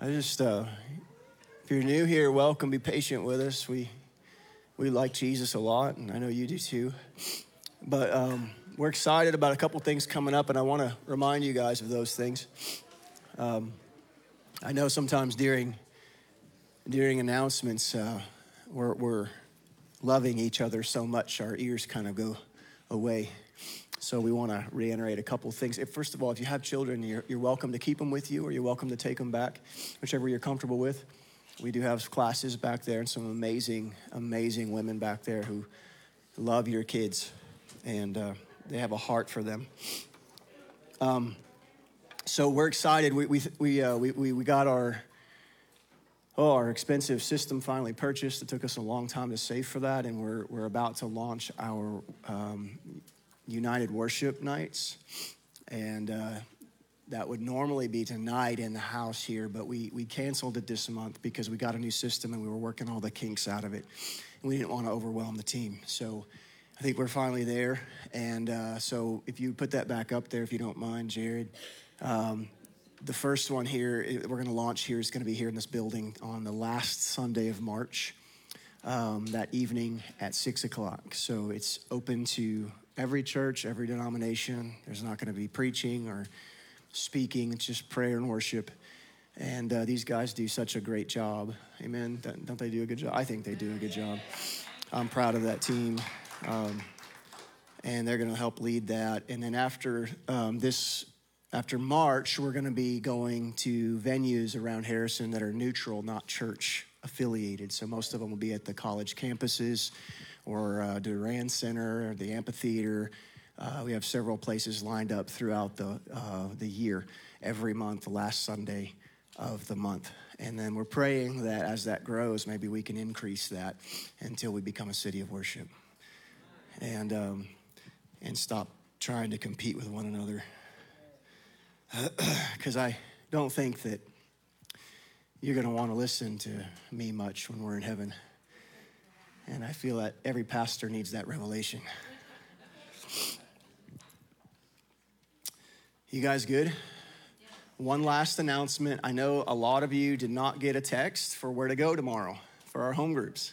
I just, uh, if you're new here, welcome. Be patient with us. We we like Jesus a lot, and I know you do too. But um, we're excited about a couple things coming up, and I want to remind you guys of those things. Um, I know sometimes during during announcements, uh, we're, we're loving each other so much, our ears kind of go away. So we want to reiterate a couple things. If, first of all, if you have children, you're, you're welcome to keep them with you, or you're welcome to take them back, whichever you're comfortable with. We do have classes back there, and some amazing, amazing women back there who love your kids, and uh, they have a heart for them. Um, so we're excited. We we we, uh, we, we we got our oh our expensive system finally purchased. It took us a long time to save for that, and we're we're about to launch our um, United Worship nights, and uh, that would normally be tonight in the house here, but we, we canceled it this month because we got a new system and we were working all the kinks out of it. And we didn't want to overwhelm the team. So I think we're finally there. And uh, so if you put that back up there, if you don't mind, Jared. Um, the first one here, we're going to launch here, is going to be here in this building on the last Sunday of March. Um, that evening at six o'clock. So it's open to every church, every denomination. There's not going to be preaching or speaking, it's just prayer and worship. And uh, these guys do such a great job. Amen. Don't they do a good job? I think they do a good job. I'm proud of that team. Um, and they're going to help lead that. And then after um, this, after March, we're going to be going to venues around Harrison that are neutral, not church affiliated. So most of them will be at the college campuses or uh, Durand Center or the amphitheater. Uh, we have several places lined up throughout the, uh, the year, every month, the last Sunday of the month. And then we're praying that as that grows, maybe we can increase that until we become a city of worship and, um, and stop trying to compete with one another. Because I don't think that you're going to want to listen to me much when we're in heaven. And I feel that every pastor needs that revelation. You guys good? One last announcement. I know a lot of you did not get a text for where to go tomorrow for our home groups.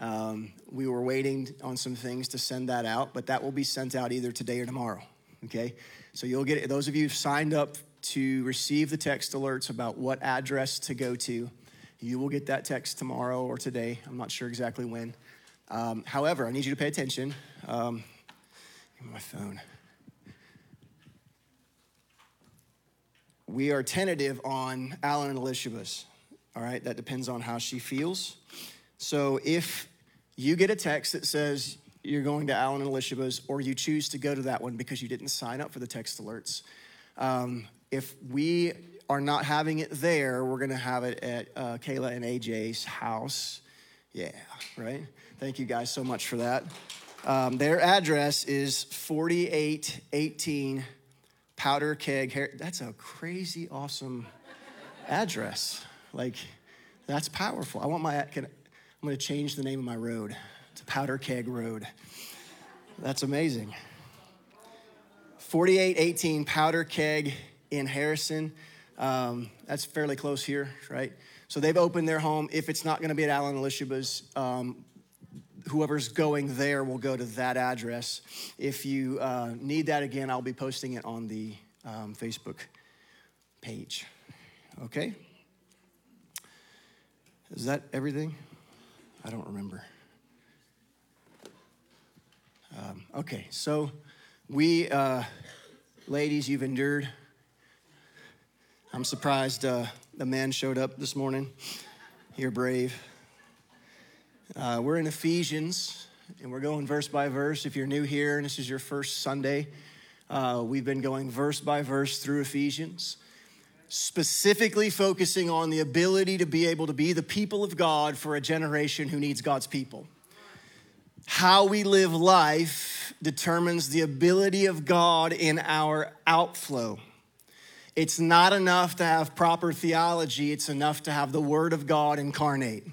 Um, we were waiting on some things to send that out, but that will be sent out either today or tomorrow. Okay? So you'll get it. Those of you who've signed up to receive the text alerts about what address to go to, you will get that text tomorrow or today. I'm not sure exactly when. Um, however, I need you to pay attention. Um, my phone. We are tentative on Alan and Elizabeth. All right, that depends on how she feels. So if you get a text that says you're going to Alan and Elizabeth, or you choose to go to that one because you didn't sign up for the text alerts, um, if we are not having it there, we're going to have it at uh, Kayla and AJ's house. Yeah, right? Thank you guys so much for that. Um, their address is 4818 Powder Keg. That's a crazy awesome address. Like, that's powerful. I want my, can, I'm to change the name of my road to Powder Keg Road. That's amazing. 4818 Powder Keg in Harrison. Um, that's fairly close here, right? So they've opened their home. If it's not going to be at Alan Elishaba's, um, whoever's going there will go to that address. If you uh, need that again, I'll be posting it on the um, Facebook page. Okay? Is that everything? I don't remember. Um, okay, so we, uh, ladies, you've endured. I'm surprised uh, the man showed up this morning. You're brave. Uh, we're in Ephesians, and we're going verse by verse. If you're new here and this is your first Sunday, uh, we've been going verse by verse through Ephesians, specifically focusing on the ability to be able to be the people of God for a generation who needs God's people. How we live life determines the ability of God in our outflow. It's not enough to have proper theology, it's enough to have the Word of God incarnate.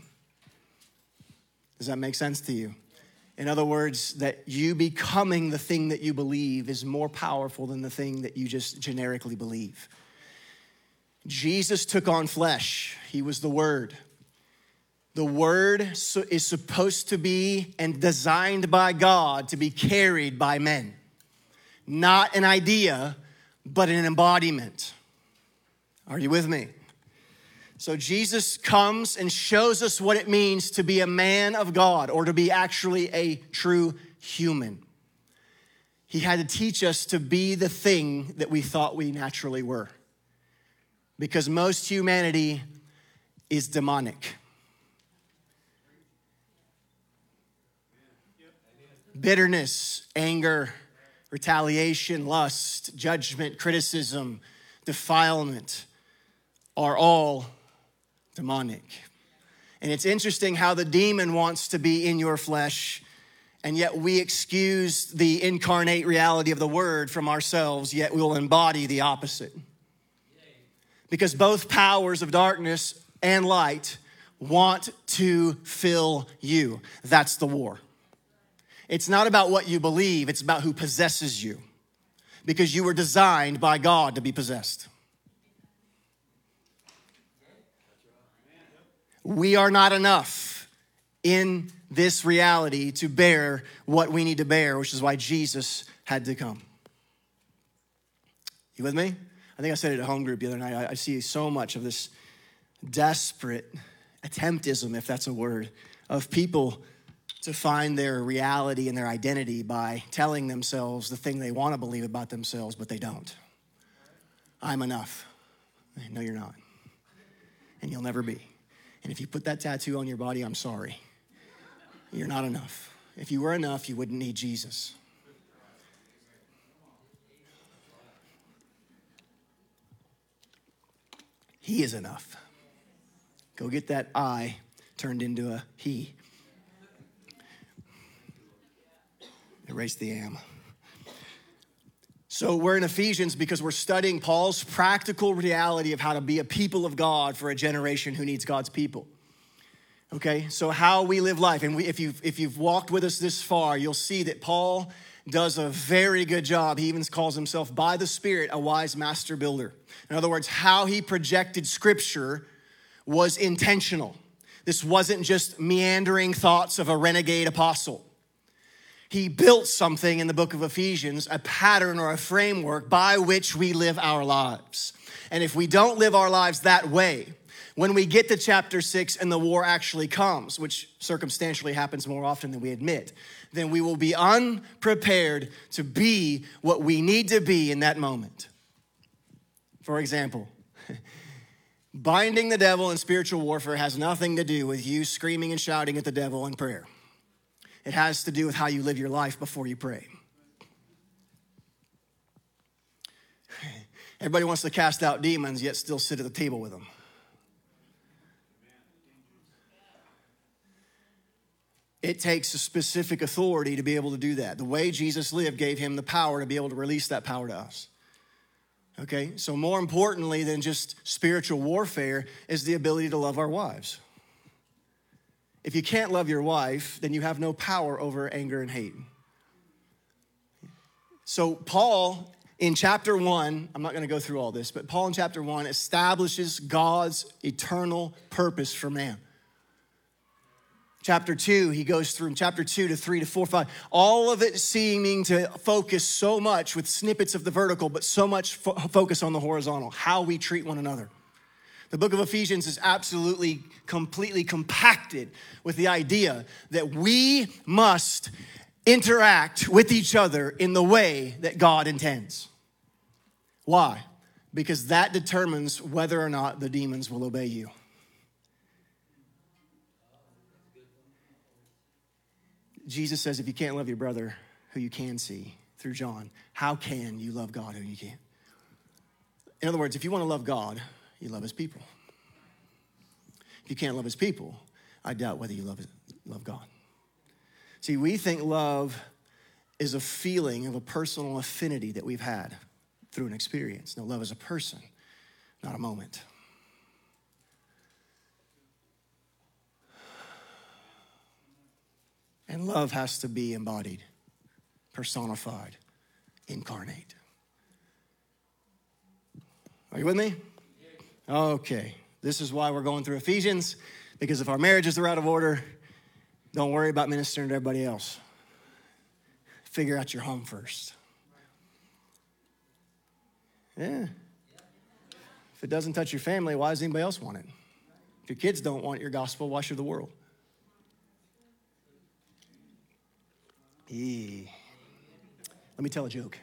Does that make sense to you? In other words, that you becoming the thing that you believe is more powerful than the thing that you just generically believe. Jesus took on flesh, He was the Word. The Word is supposed to be and designed by God to be carried by men. Not an idea, but an embodiment. Are you with me? So Jesus comes and shows us what it means to be a man of God or to be actually a true human. He had to teach us to be the thing that we thought we naturally were. Because most humanity is demonic. bitterness, anger, retaliation, lust, judgment, criticism, defilement are all demonic. And it's interesting how the demon wants to be in your flesh, and yet we excuse the incarnate reality of the word from ourselves, yet we'll embody the opposite. Because both powers of darkness and light want to fill you. That's the war. It's not about what you believe, it's about who possesses you. Because you were designed by God to be possessed. We are not enough in this reality to bear what we need to bear, which is why Jesus had to come. You with me? I think I said it at home group the other night. I, see so much of this desperate attemptism, if that's a word, of people to find their reality and their identity by telling themselves the thing they want to believe about themselves, but they don't. I'm enough. No, you're not. And you'll never be. And if you put that tattoo on your body, I'm sorry. You're not enough. If you were enough, you wouldn't need Jesus. He is enough. Go get that I turned into a he. Erase the am. So we're in Ephesians because we're studying Paul's practical reality of how to be a people of God for a generation who needs God's people. Okay, so how we live life. And we, if, you've, if you've walked with us this far, you'll see that Paul does a very good job. He even calls himself, by the Spirit, a wise master builder. In other words, how he projected scripture was intentional. This wasn't just meandering thoughts of a renegade apostle he built something in the book of Ephesians, a pattern or a framework by which we live our lives. And if we don't live our lives that way, when we get to chapter six and the war actually comes, which circumstantially happens more often than we admit, then we will be unprepared to be what we need to be in that moment. For example, binding the devil in spiritual warfare has nothing to do with you screaming and shouting at the devil in prayer. It has to do with how you live your life before you pray. Everybody wants to cast out demons, yet still sit at the table with them. It takes a specific authority to be able to do that. The way Jesus lived gave him the power to be able to release that power to us. Okay, so more importantly than just spiritual warfare is the ability to love our wives. If you can't love your wife, then you have no power over anger and hate. So, Paul in chapter one, I'm not going to go through all this, but Paul in chapter one establishes God's eternal purpose for man. Chapter two, he goes through chapter two to three to four, five, all of it seeming to focus so much with snippets of the vertical, but so much fo- focus on the horizontal, how we treat one another. The book of Ephesians is absolutely, completely compacted with the idea that we must interact with each other in the way that God intends. Why? Because that determines whether or not the demons will obey you. Jesus says if you can't love your brother who you can see through John, how can you love God who you can't? In other words, if you want to love God, you love his people. If you can't love his people, I doubt whether you love, love God. See, we think love is a feeling of a personal affinity that we've had through an experience. No, love is a person, not a moment. And love has to be embodied, personified, incarnate. Are you with me? Okay, this is why we're going through Ephesians, because if our marriages are out of order, don't worry about ministering to everybody else. Figure out your home first. Yeah. If it doesn't touch your family, why does anybody else want it? If your kids don't want your gospel, why should the world? E. Let me tell a joke.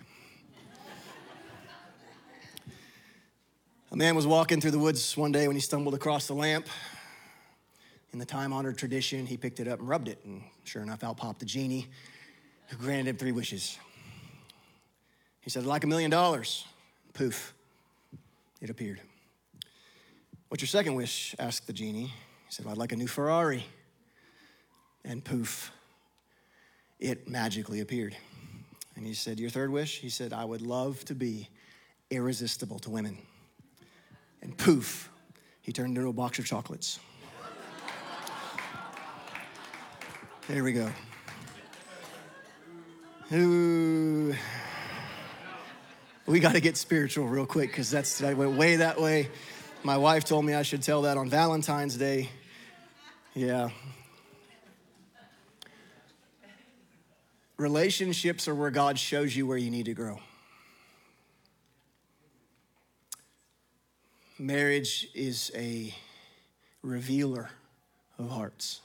A man was walking through the woods one day when he stumbled across the lamp. In the time honored tradition, he picked it up and rubbed it, and sure enough, out popped the genie who granted him three wishes. He said, I'd like a million dollars. Poof, it appeared. What's your second wish? asked the genie. He said, well, I'd like a new Ferrari. And poof, it magically appeared. And he said, Your third wish? He said, I would love to be irresistible to women. And poof, he turned into a box of chocolates. There we go. Ooh. We got to get spiritual real quick because that's I went way that way. My wife told me I should tell that on Valentine's Day. Yeah. Relationships are where God shows you where you need to grow. Marriage is a revealer of hearts.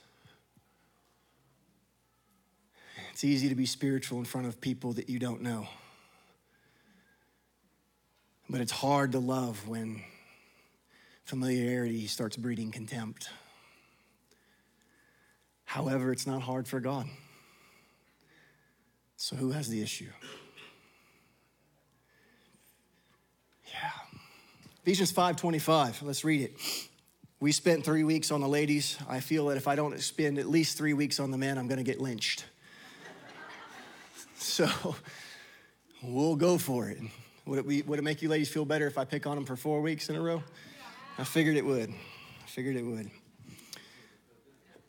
It's easy to be spiritual in front of people that you don't know. But it's hard to love when familiarity starts breeding contempt. However, it's not hard for God. So, who has the issue? Yeah. Ephesians 5:25. Let's read it. We spent 3 weeks on the ladies. I feel that if I don't spend at least 3 weeks on the men, I'm going to get lynched. so, we'll go for it. Would it, be, would it make you ladies feel better if I pick on them for 4 weeks in a row? I figured it would. I figured it would.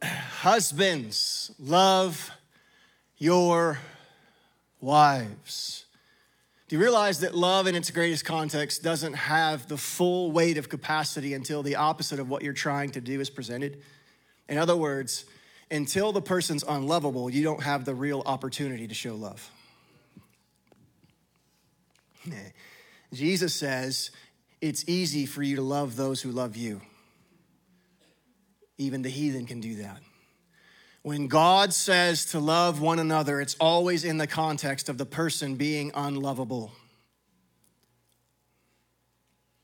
Husbands, love your wives. Do you realize that love in its greatest context doesn't have the full weight of capacity until the opposite of what you're trying to do is presented? In other words, until the person's unlovable, you don't have the real opportunity to show love. Jesus says it's easy for you to love those who love you. Even the heathen can do that. When God says to love one another, it's always in the context of the person being unlovable.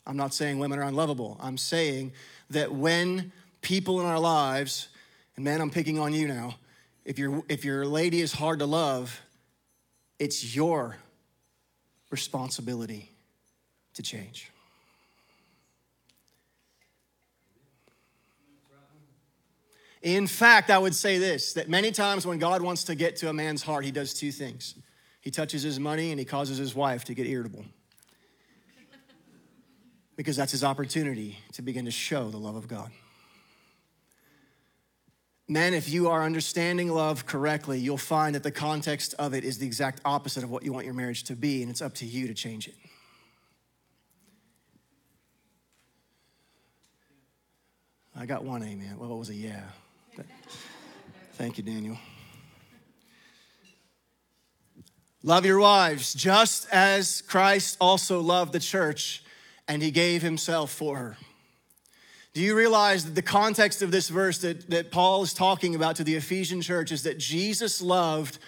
I'm not saying women are unlovable. I'm saying that when people in our lives, and man, I'm picking on you now, if your if your lady is hard to love, it's your responsibility to change. In fact, I would say this that many times when God wants to get to a man's heart, he does two things he touches his money and he causes his wife to get irritable. Because that's his opportunity to begin to show the love of God. Men, if you are understanding love correctly, you'll find that the context of it is the exact opposite of what you want your marriage to be, and it's up to you to change it. I got one amen. Well, what was a yeah? Thank you, Daniel. Love your wives just as Christ also loved the church and he gave himself for her. Do you realize that the context of this verse that, that Paul is talking about to the Ephesian church is that Jesus loved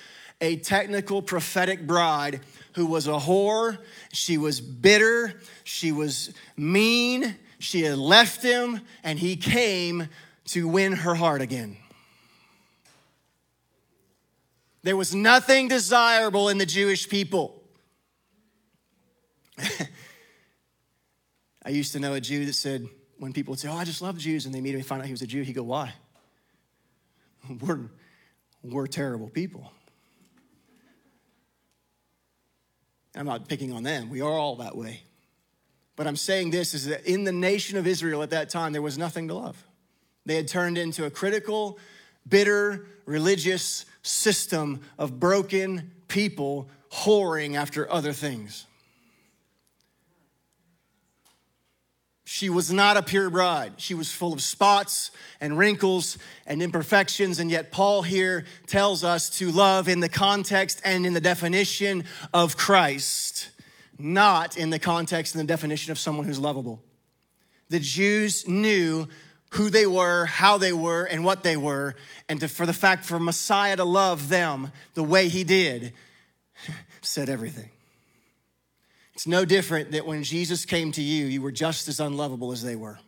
a technical prophetic bride who was a whore, she was bitter, she was mean, she had left him, and he came to win her heart again. There was nothing desirable in the Jewish people. I used to know a Jew that said, when people would say, Oh, I just love Jews, and they immediately find out he was a Jew, he'd go, Why? We're, we're terrible people. I'm not picking on them, we are all that way. But I'm saying this is that in the nation of Israel at that time, there was nothing to love. They had turned into a critical, bitter, religious system of broken people whoring after other things. She was not a pure bride. She was full of spots and wrinkles and imperfections. And yet, Paul here tells us to love in the context and in the definition of Christ, not in the context and the definition of someone who's lovable. The Jews knew who they were, how they were, and what they were, and to, for the fact for Messiah to love them the way he did said everything. It's no different that when Jesus came to you, you were just as unlovable as they were.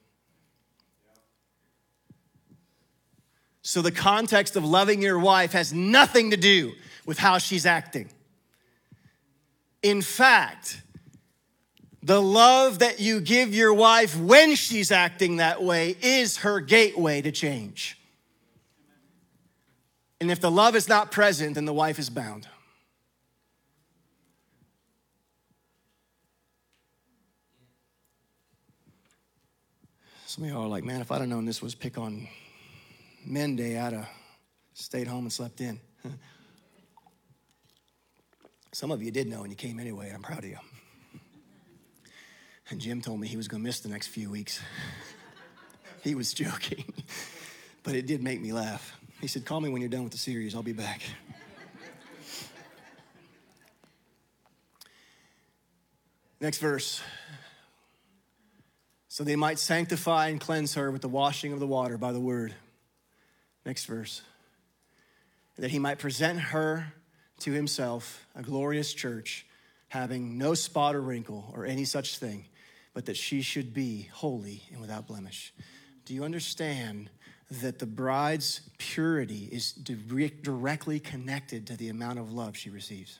So the context of loving your wife has nothing to do with how she's acting. In fact, the love that you give your wife when she's acting that way is her gateway to change. And if the love is not present, then the wife is bound. Some of y'all are like, man, if I'd have known this was pick on men day, I'd have stayed home and slept in. Some of you did know and you came anyway. I'm proud of you. And Jim told me he was going to miss the next few weeks. he was joking, but it did make me laugh. He said, Call me when you're done with the series, I'll be back. Next verse. So they might sanctify and cleanse her with the washing of the water by the word. Next verse. That he might present her to himself, a glorious church, having no spot or wrinkle or any such thing but that she should be holy and without blemish. Do you understand that the bride's purity is directly connected to the amount of love she receives?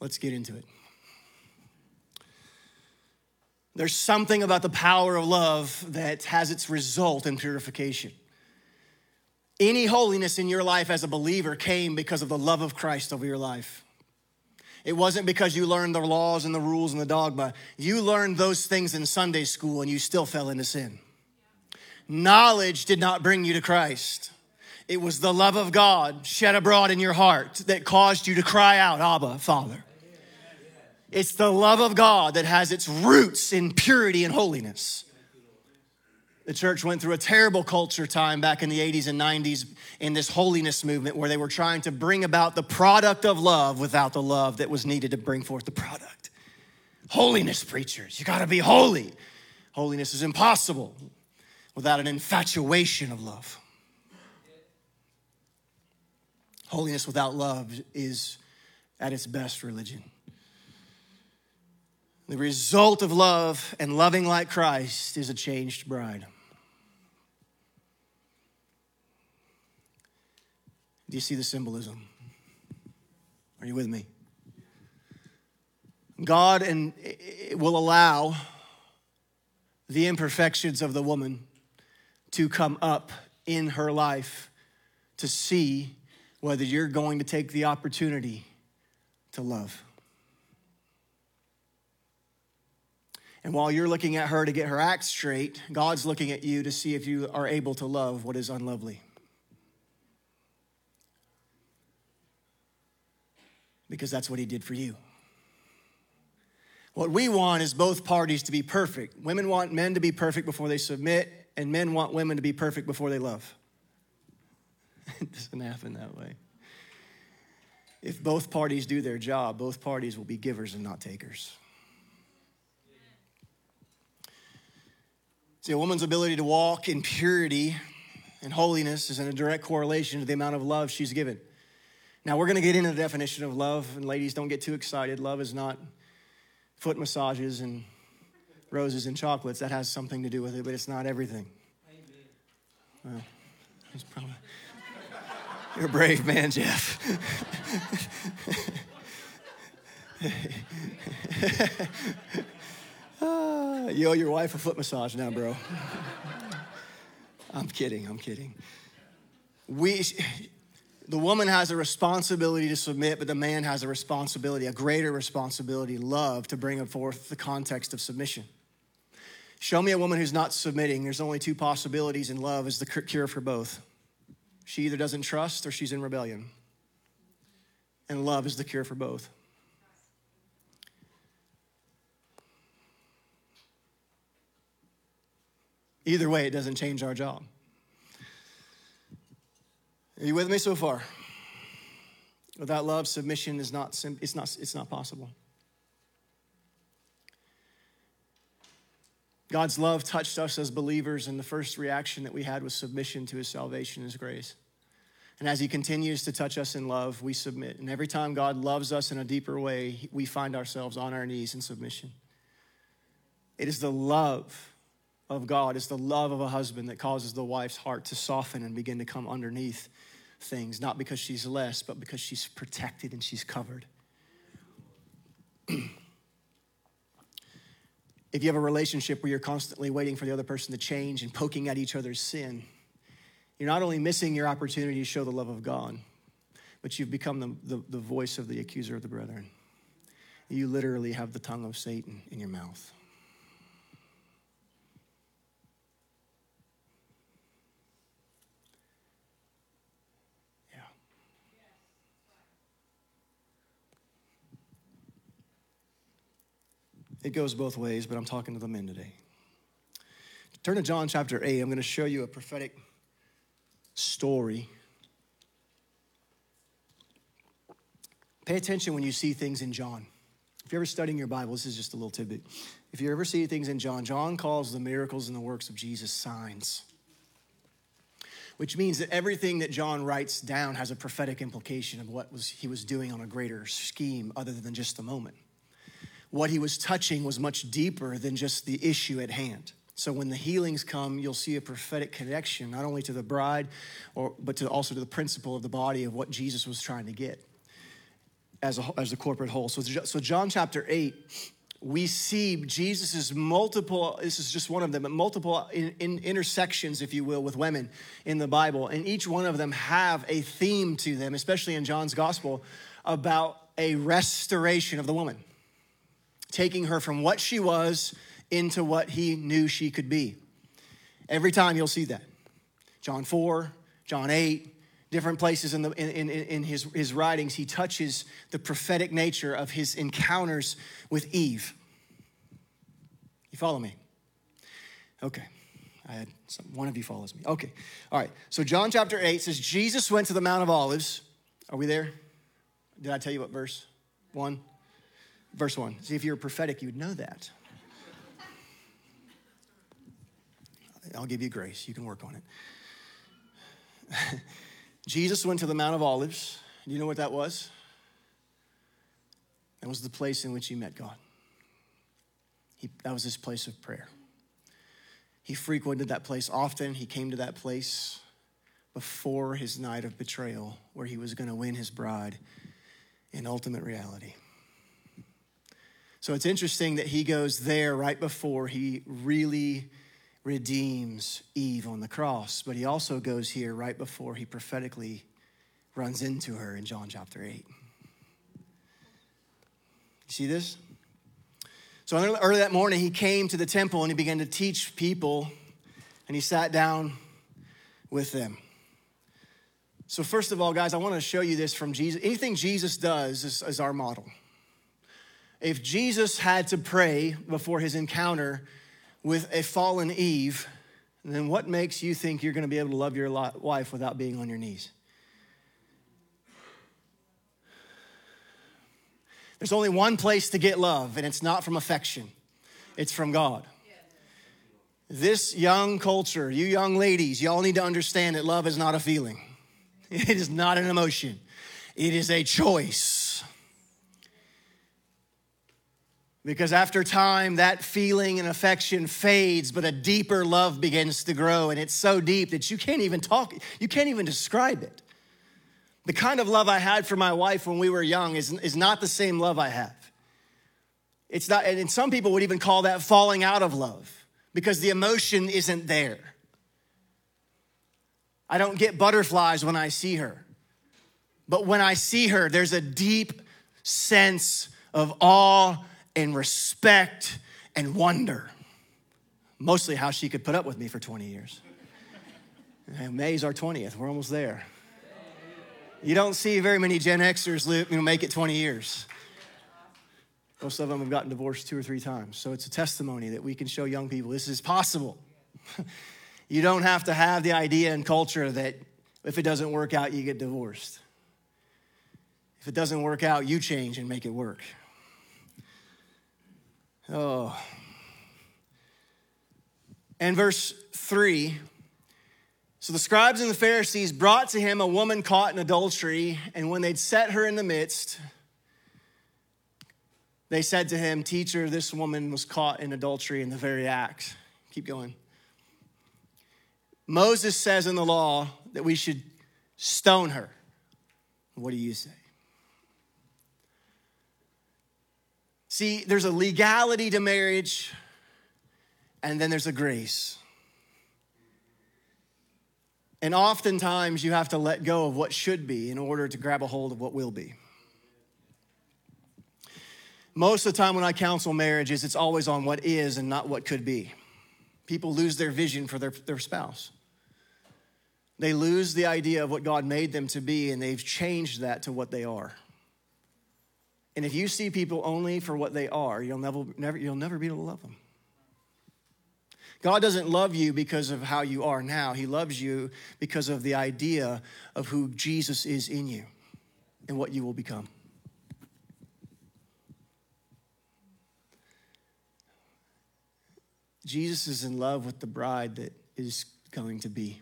Let's get into it. There's something about the power of love that has its result in purification. Any holiness in your life as a believer came because of the love of Christ over your life. It wasn't because you learned the laws and the rules and the dogma. You learned those things in Sunday school and you still fell into sin. Knowledge did not bring you to Christ. It was the love of God shed abroad in your heart that caused you to cry out, Abba, Father. It's the love of God that has its roots in purity and holiness. The church went through a terrible culture time back in the 80s and 90s in this holiness movement where they were trying to bring about the product of love without the love that was needed to bring forth the product. Holiness preachers, you gotta be holy. Holiness is impossible without an infatuation of love. Holiness without love is at its best religion. The result of love and loving like Christ is a changed bride. Do you see the symbolism? Are you with me? God and eh, will allow the imperfections of the woman to come up in her life to see whether you're going to take the opportunity to love. And while you're looking at her to get her act straight, God's looking at you to see if you are able to love what is unlovely. Because that's what He did for you. What we want is both parties to be perfect. Women want men to be perfect before they submit, and men want women to be perfect before they love. it doesn't happen that way. If both parties do their job, both parties will be givers and not takers. See, a woman's ability to walk in purity and holiness is in a direct correlation to the amount of love she's given. Now, we're going to get into the definition of love, and ladies, don't get too excited. Love is not foot massages and roses and chocolates. That has something to do with it, but it's not everything. Well, probably, you're a brave man, Jeff. Uh, you owe your wife a foot massage now, bro. I'm kidding, I'm kidding. We, the woman has a responsibility to submit, but the man has a responsibility, a greater responsibility, love, to bring forth the context of submission. Show me a woman who's not submitting. There's only two possibilities, and love is the cure for both. She either doesn't trust or she's in rebellion. and love is the cure for both. Either way, it doesn't change our job. Are you with me so far? Without love, submission is not, it's not, it's not possible. God's love touched us as believers, and the first reaction that we had was submission to his salvation, his grace. And as he continues to touch us in love, we submit. And every time God loves us in a deeper way, we find ourselves on our knees in submission. It is the love of God, it's the love of a husband that causes the wife's heart to soften and begin to come underneath things, not because she's less, but because she's protected and she's covered. if you have a relationship where you're constantly waiting for the other person to change and poking at each other's sin, you're not only missing your opportunity to show the love of God, but you've become the, the, the voice of the accuser of the brethren. You literally have the tongue of Satan in your mouth. It goes both ways, but I'm talking to the men today. Turn to John chapter 8. I'm going to show you a prophetic story. Pay attention when you see things in John. If you're ever studying your Bible, this is just a little tidbit. If you ever see things in John, John calls the miracles and the works of Jesus signs, which means that everything that John writes down has a prophetic implication of what was, he was doing on a greater scheme other than just the moment what he was touching was much deeper than just the issue at hand. So when the healings come, you'll see a prophetic connection, not only to the bride, or, but to also to the principle of the body of what Jesus was trying to get as a, as a corporate whole. So, so John chapter 8, we see Jesus's multiple, this is just one of them, but multiple in, in intersections, if you will, with women in the Bible. And each one of them have a theme to them, especially in John's gospel, about a restoration of the woman taking her from what she was into what he knew she could be. Every time you'll see that. John 4, John 8, different places in, the, in, in, in his, his writings, he touches the prophetic nature of his encounters with Eve. You follow me? Okay. I had some, one of you follows me. Okay. All right. So John chapter 8 says Jesus went to the Mount of Olives. Are we there? Did I tell you what verse? One? Verse 1. See, if you're prophetic, you would know that. I'll give you grace. You can work on it. Jesus went to the Mount of Olives. Do you know what that was? That was the place in which he met God. He, that was his place of prayer. He frequented that place often. He came to that place before his night of betrayal, where he was going to win his bride in ultimate reality. So it's interesting that he goes there right before he really redeems Eve on the cross, but he also goes here right before he prophetically runs into her in John chapter 8. You see this? So early that morning, he came to the temple and he began to teach people, and he sat down with them. So, first of all, guys, I want to show you this from Jesus. Anything Jesus does is, is our model. If Jesus had to pray before his encounter with a fallen Eve, then what makes you think you're going to be able to love your wife without being on your knees? There's only one place to get love, and it's not from affection, it's from God. This young culture, you young ladies, y'all need to understand that love is not a feeling, it is not an emotion, it is a choice. Because after time, that feeling and affection fades, but a deeper love begins to grow. And it's so deep that you can't even talk, you can't even describe it. The kind of love I had for my wife when we were young is, is not the same love I have. It's not, and some people would even call that falling out of love because the emotion isn't there. I don't get butterflies when I see her. But when I see her, there's a deep sense of awe and respect and wonder. Mostly how she could put up with me for 20 years. And May's our 20th. We're almost there. You don't see very many Gen Xers live, you know, make it 20 years. Most of them have gotten divorced two or three times. So it's a testimony that we can show young people this is possible. you don't have to have the idea and culture that if it doesn't work out, you get divorced. If it doesn't work out, you change and make it work. Oh. And verse 3 so the scribes and the Pharisees brought to him a woman caught in adultery, and when they'd set her in the midst, they said to him, Teacher, this woman was caught in adultery in the very act. Keep going. Moses says in the law that we should stone her. What do you say? See, there's a legality to marriage, and then there's a grace. And oftentimes you have to let go of what should be in order to grab a hold of what will be. Most of the time when I counsel marriages, it's always on what is and not what could be. People lose their vision for their, their spouse. They lose the idea of what God made them to be, and they've changed that to what they are. And if you see people only for what they are, you'll never, never, you'll never be able to love them. God doesn't love you because of how you are now. He loves you because of the idea of who Jesus is in you and what you will become. Jesus is in love with the bride that is going to be.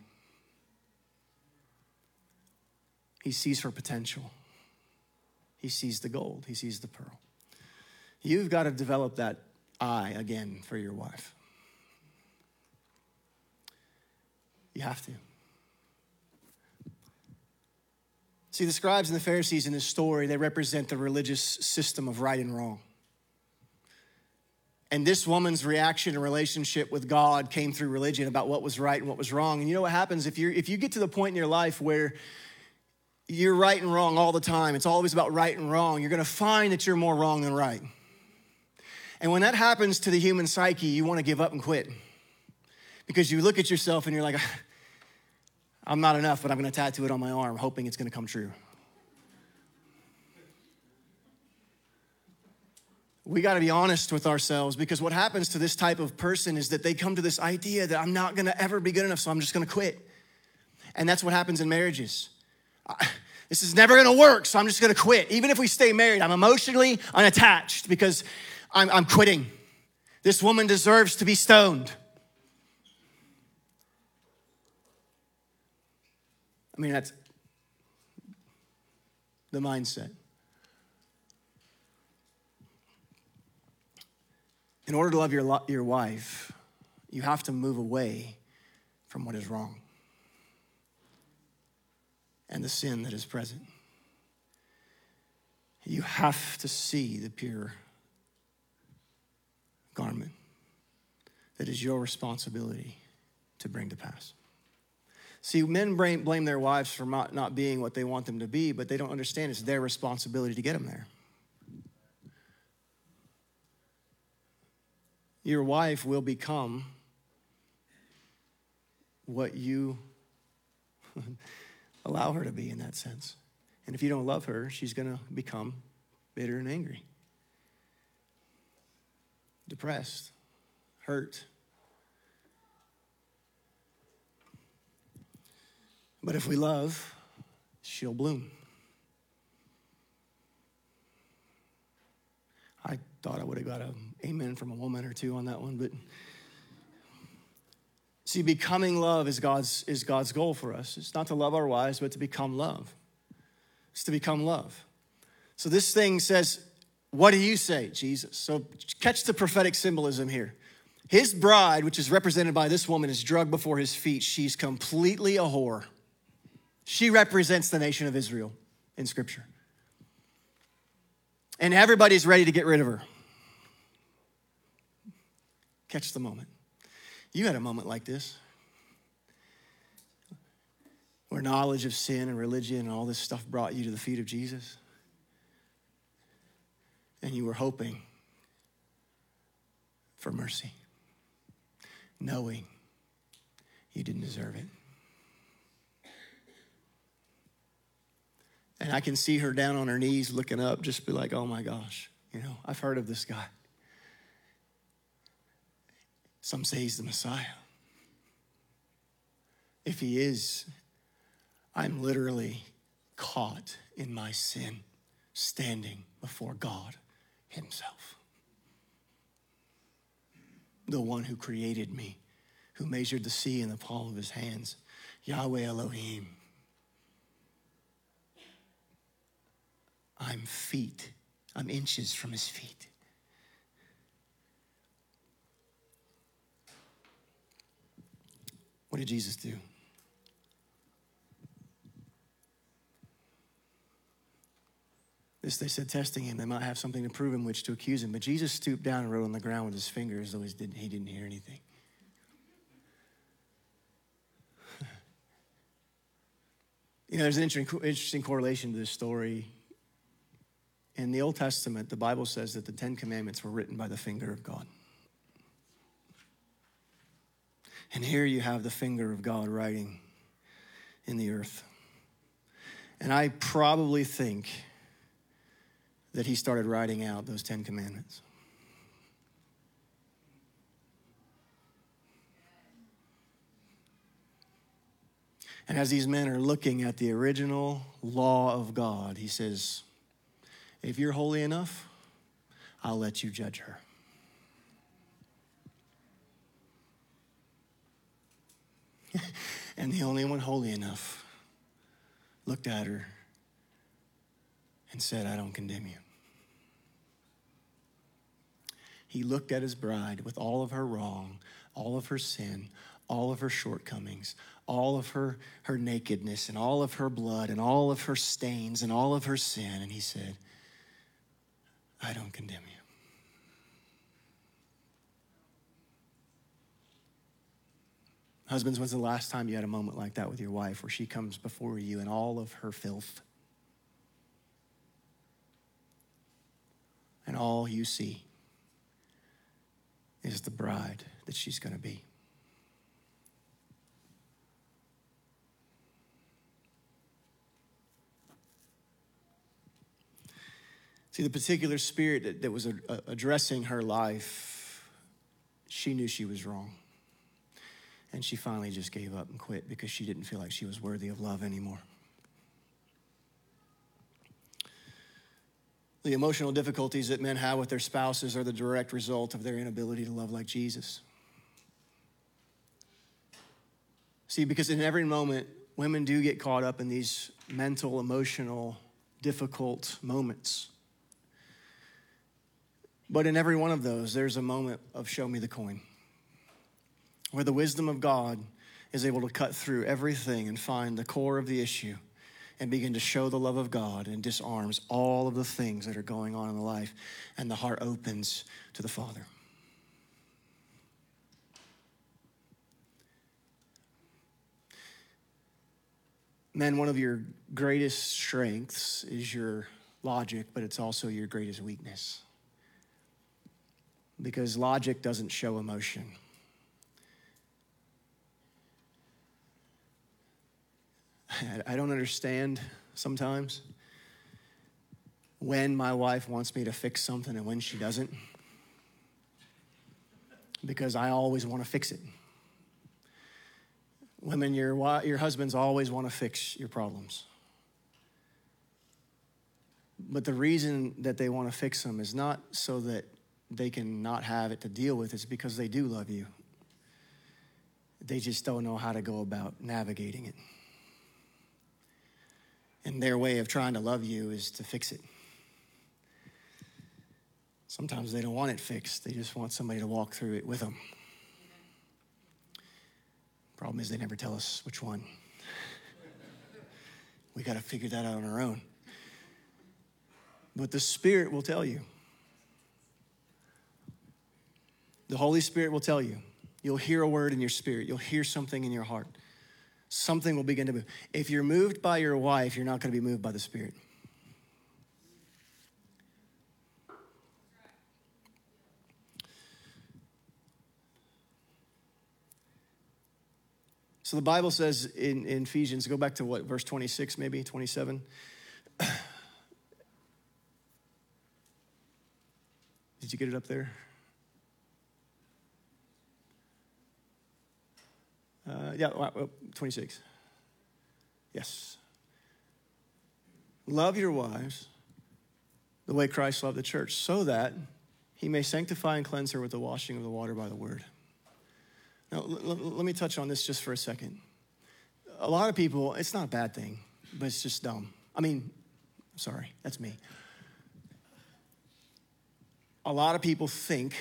He sees her potential. He sees the gold. He sees the pearl. You've got to develop that eye again for your wife. You have to. See, the scribes and the Pharisees in this story, they represent the religious system of right and wrong. And this woman's reaction and relationship with God came through religion about what was right and what was wrong. And you know what happens if you if you get to the point in your life where you're right and wrong all the time, it's always about right and wrong, you're going to find that you're more wrong than right. And when that happens to the human psyche, you want to give up and quit because you look at yourself and you're like, I'm not enough, but I'm going to tattoo it on my arm, hoping it's going to come true. We got to be honest with ourselves because what happens to this type of person is that they come to this idea that I'm not going to ever be good enough, so I'm just going to quit. And that's what happens in marriages. This is never gonna work, so I'm just gonna quit. Even if we stay married, I'm emotionally unattached because I'm, I'm quitting. This woman deserves to be stoned. I mean, that's the mindset. In order to love your, your wife, you have to move away from what is wrong and the sin that is present. You have to see the pure garment that is your responsibility to bring to pass. See, men blame their wives for not, being what they want them to be, but they don't understand it's their responsibility to get them there. Your wife will become what you allow her to be in that sense. And if you don't love her, she's going to become bitter and angry, depressed, hurt. But if we love, she'll bloom. I thought I would have got an amen from a woman or two on that one, but see, becoming love is God's, is God's goal for us. It's not to love our wives, but to become love. It's to become love. So this thing says, What do you say, Jesus? So catch the prophetic symbolism here. His bride, which is represented by this woman, is drugged before his feet. She's completely a whore. She represents the nation of Israel in Scripture. And everybody's ready to get rid of her. Catch the moment. You had a moment like this where knowledge of sin and religion and all this stuff brought you to the feet of Jesus. And you were hoping for mercy, knowing you didn't deserve it. And I can see her down on her knees looking up, just be like, oh my gosh, you know, I've heard of this guy. Some say he's the Messiah. If he is, I'm literally caught in my sin, standing before God Himself. The one who created me, who measured the sea in the palm of His hands, Yahweh Elohim. I'm feet, I'm inches from His feet. Did Jesus do? This, they said, testing him, they might have something to prove him, which to accuse him. But Jesus stooped down and wrote on the ground with his finger as though he didn't, he didn't hear anything. you know, there's an interesting, interesting correlation to this story. In the Old Testament, the Bible says that the Ten Commandments were written by the finger of God. And here you have the finger of God writing in the earth. And I probably think that he started writing out those Ten Commandments. And as these men are looking at the original law of God, he says, If you're holy enough, I'll let you judge her. and the only one holy enough looked at her and said, I don't condemn you. He looked at his bride with all of her wrong, all of her sin, all of her shortcomings, all of her, her nakedness, and all of her blood, and all of her stains, and all of her sin, and he said, I don't condemn you. Husbands, when's the last time you had a moment like that with your wife where she comes before you in all of her filth? And all you see is the bride that she's going to be. See, the particular spirit that, that was addressing her life, she knew she was wrong. And she finally just gave up and quit because she didn't feel like she was worthy of love anymore. The emotional difficulties that men have with their spouses are the direct result of their inability to love like Jesus. See, because in every moment, women do get caught up in these mental, emotional, difficult moments. But in every one of those, there's a moment of show me the coin where the wisdom of God is able to cut through everything and find the core of the issue and begin to show the love of God and disarms all of the things that are going on in the life, and the heart opens to the Father. Men, one of your greatest strengths is your logic, but it's also your greatest weakness. Because logic doesn't show emotion. I don't understand sometimes when my wife wants me to fix something and when she doesn't because I always want to fix it. Women, your, your husbands always want to fix your problems. But the reason that they want to fix them is not so that they can not have it to deal with, it's because they do love you. They just don't know how to go about navigating it. And their way of trying to love you is to fix it. Sometimes they don't want it fixed, they just want somebody to walk through it with them. Problem is, they never tell us which one. we got to figure that out on our own. But the Spirit will tell you. The Holy Spirit will tell you. You'll hear a word in your spirit, you'll hear something in your heart something will begin to move. If you're moved by your wife, you're not going to be moved by the Spirit. So the Bible says in, in Ephesians, go back to what, verse 26, maybe 27. Did you get it up there? Uh, yeah, 26. Yes. Love your wives the way Christ loved the church, so that he may sanctify and cleanse her with the washing of the water by the word. Now, l- l- let me touch on this just for a second. A lot of people, it's not a bad thing, but it's just dumb. I mean, sorry, that's me. A lot of people think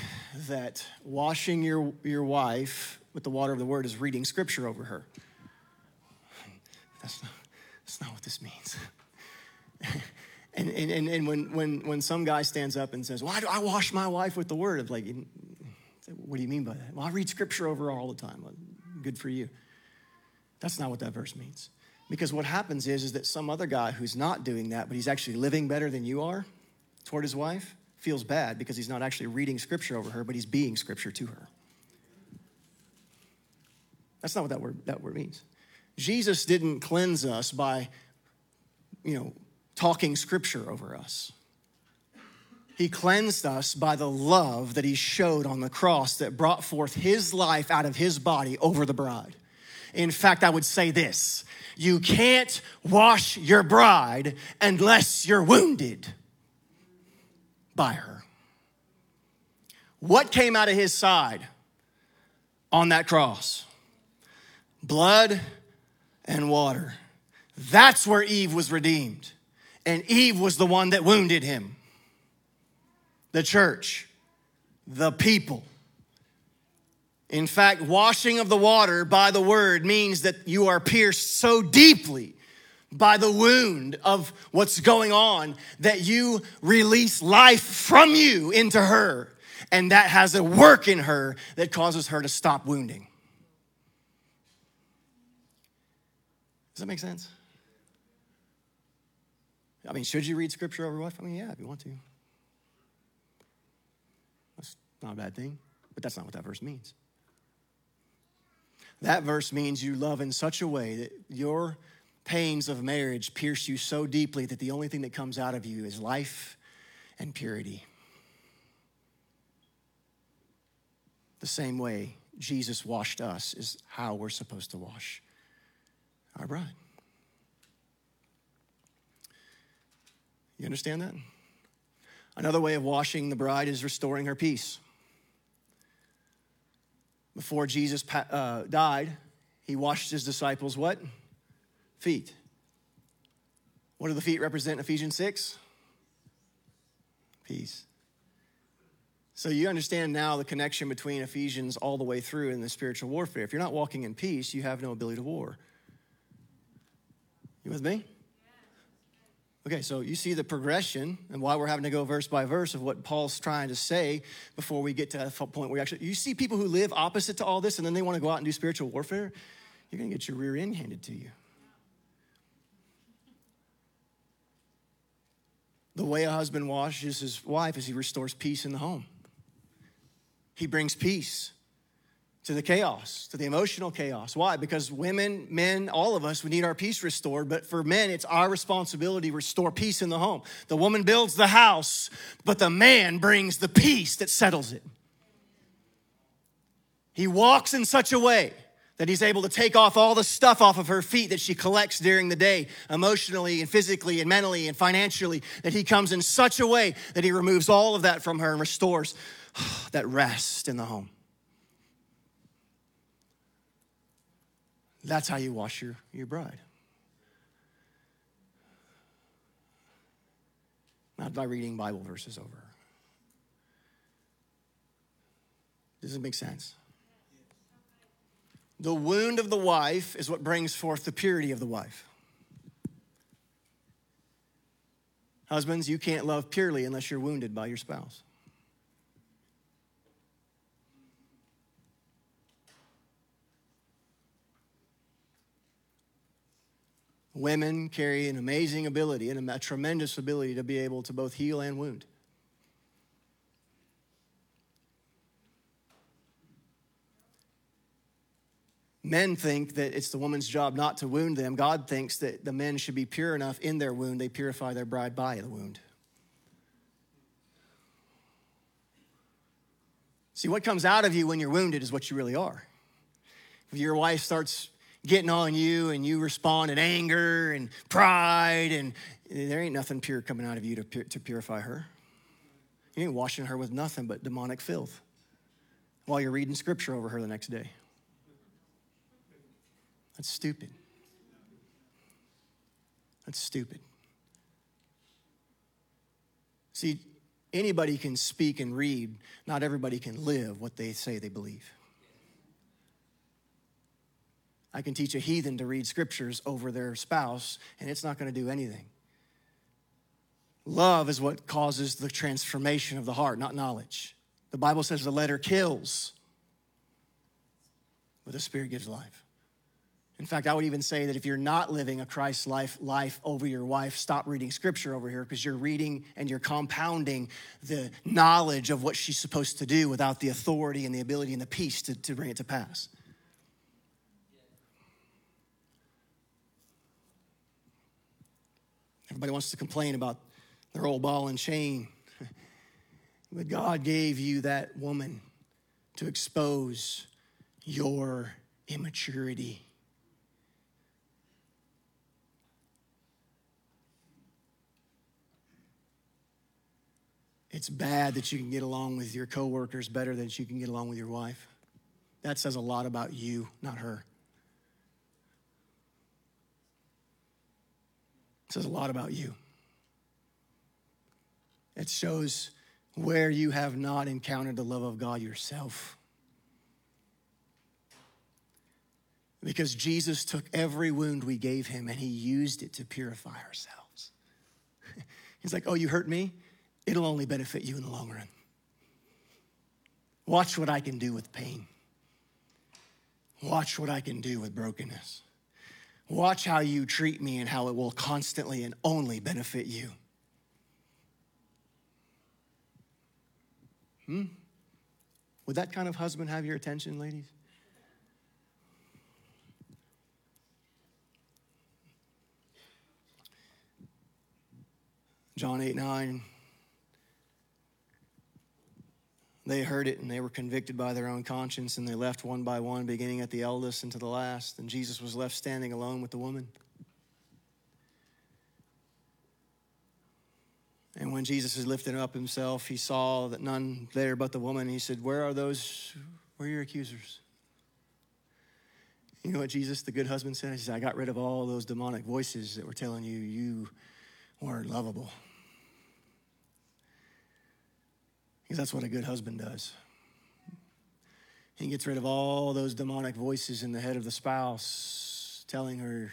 that washing your, your wife with the water of the word is reading scripture over her. That's not, that's not what this means. and, and, and, and when, when, when some guy stands up and says, Why do I wash my wife with the word? Of like, what do you mean by that? Well, I read scripture over her all the time. Good for you. That's not what that verse means. Because what happens is, is that some other guy who's not doing that, but he's actually living better than you are toward his wife, feels bad because he's not actually reading scripture over her, but he's being scripture to her. That's not what that word, that word means. Jesus didn't cleanse us by, you know, talking scripture over us. He cleansed us by the love that he showed on the cross that brought forth his life out of his body over the bride. In fact, I would say this you can't wash your bride unless you're wounded by her. What came out of his side on that cross? Blood and water. That's where Eve was redeemed. And Eve was the one that wounded him. The church, the people. In fact, washing of the water by the word means that you are pierced so deeply by the wound of what's going on that you release life from you into her. And that has a work in her that causes her to stop wounding. Does that make sense? I mean, should you read scripture over wife? I mean, yeah, if you want to. That's not a bad thing, but that's not what that verse means. That verse means you love in such a way that your pains of marriage pierce you so deeply that the only thing that comes out of you is life and purity. The same way Jesus washed us is how we're supposed to wash our bride. You understand that? Another way of washing the bride is restoring her peace. Before Jesus uh, died, he washed his disciples what? Feet. What do the feet represent in Ephesians 6? Peace. So you understand now the connection between Ephesians all the way through in the spiritual warfare. If you're not walking in peace, you have no ability to war. You with me? Okay, so you see the progression and why we're having to go verse by verse of what Paul's trying to say before we get to that point where you actually, you see people who live opposite to all this and then they want to go out and do spiritual warfare, you're going to get your rear end handed to you. The way a husband washes his wife is he restores peace in the home. He brings peace to the chaos, to the emotional chaos. Why? Because women, men, all of us, we need our peace restored. But for men, it's our responsibility to restore peace in the home. The woman builds the house, but the man brings the peace that settles it. He walks in such a way that he's able to take off all the stuff off of her feet that she collects during the day, emotionally and physically and mentally and financially, that he comes in such a way that he removes all of that from her and restores that rest in the home. That's how you wash your, your bride. Not by reading Bible verses over. Does it make sense? The wound of the wife is what brings forth the purity of the wife. Husbands, you can't love purely unless you're wounded by your spouse. Women carry an amazing ability and a tremendous ability to be able to both heal and wound. Men think that it's the woman's job not to wound them. God thinks that the men should be pure enough in their wound, they purify their bride by the wound. See, what comes out of you when you're wounded is what you really are. If your wife starts getting on you and you respond in anger and pride, and there ain't nothing pure coming out of you to, to purify her. You ain't washing her with nothing but demonic filth while you're reading scripture over her the next day. That's stupid. That's stupid. See, anybody can speak and read, not everybody can live what they say they believe. I can teach a heathen to read scriptures over their spouse, and it's not going to do anything. Love is what causes the transformation of the heart, not knowledge. The Bible says the letter kills, but the Spirit gives life. In fact, I would even say that if you're not living a Christ life life over your wife, stop reading scripture over here because you're reading and you're compounding the knowledge of what she's supposed to do without the authority and the ability and the peace to, to bring it to pass. Everybody wants to complain about their old ball and chain. But God gave you that woman to expose your immaturity. It's bad that you can get along with your coworkers better than you can get along with your wife. That says a lot about you, not her. It says a lot about you. It shows where you have not encountered the love of God yourself. Because Jesus took every wound we gave him and he used it to purify ourselves. He's like, Oh, you hurt me? It'll only benefit you in the long run. Watch what I can do with pain. Watch what I can do with brokenness. Watch how you treat me and how it will constantly and only benefit you. Hmm? Would that kind of husband have your attention, ladies? John 8 9. They heard it and they were convicted by their own conscience and they left one by one, beginning at the eldest and to the last. And Jesus was left standing alone with the woman. And when Jesus was lifting up himself, he saw that none there but the woman. He said, Where are those? Where are your accusers? You know what Jesus, the good husband, said? He said, I got rid of all those demonic voices that were telling you you weren't lovable. Because that's what a good husband does. He gets rid of all those demonic voices in the head of the spouse telling her,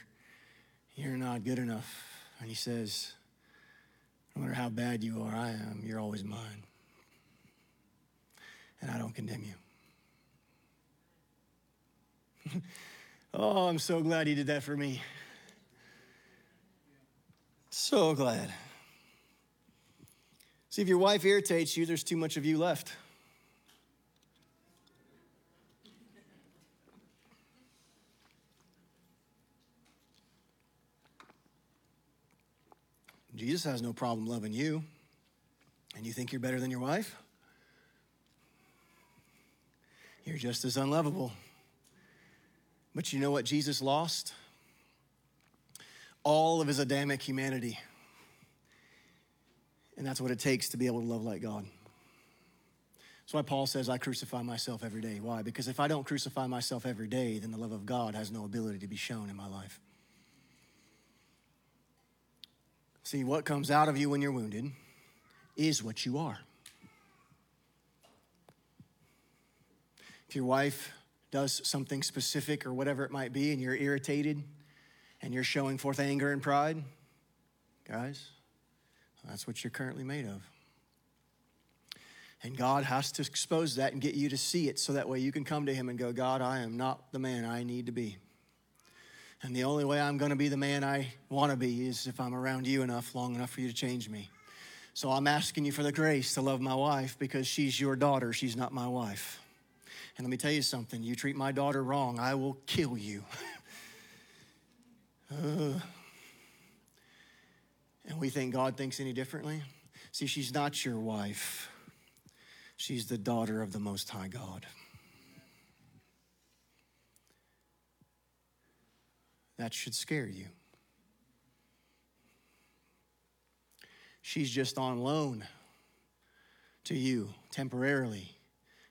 You're not good enough. And he says, No matter how bad you are, I am, you're always mine. And I don't condemn you. oh, I'm so glad he did that for me. So glad. See, if your wife irritates you, there's too much of you left. Jesus has no problem loving you. And you think you're better than your wife? You're just as unlovable. But you know what Jesus lost? All of his Adamic humanity. And that's what it takes to be able to love like God. That's why Paul says, I crucify myself every day. Why? Because if I don't crucify myself every day, then the love of God has no ability to be shown in my life. See, what comes out of you when you're wounded is what you are. If your wife does something specific or whatever it might be, and you're irritated and you're showing forth anger and pride, guys, that's what you're currently made of. And God has to expose that and get you to see it so that way you can come to Him and go, God, I am not the man I need to be. And the only way I'm going to be the man I want to be is if I'm around you enough, long enough for you to change me. So I'm asking you for the grace to love my wife because she's your daughter, she's not my wife. And let me tell you something you treat my daughter wrong, I will kill you. uh, and we think God thinks any differently. See, she's not your wife. She's the daughter of the Most High God. That should scare you. She's just on loan to you temporarily,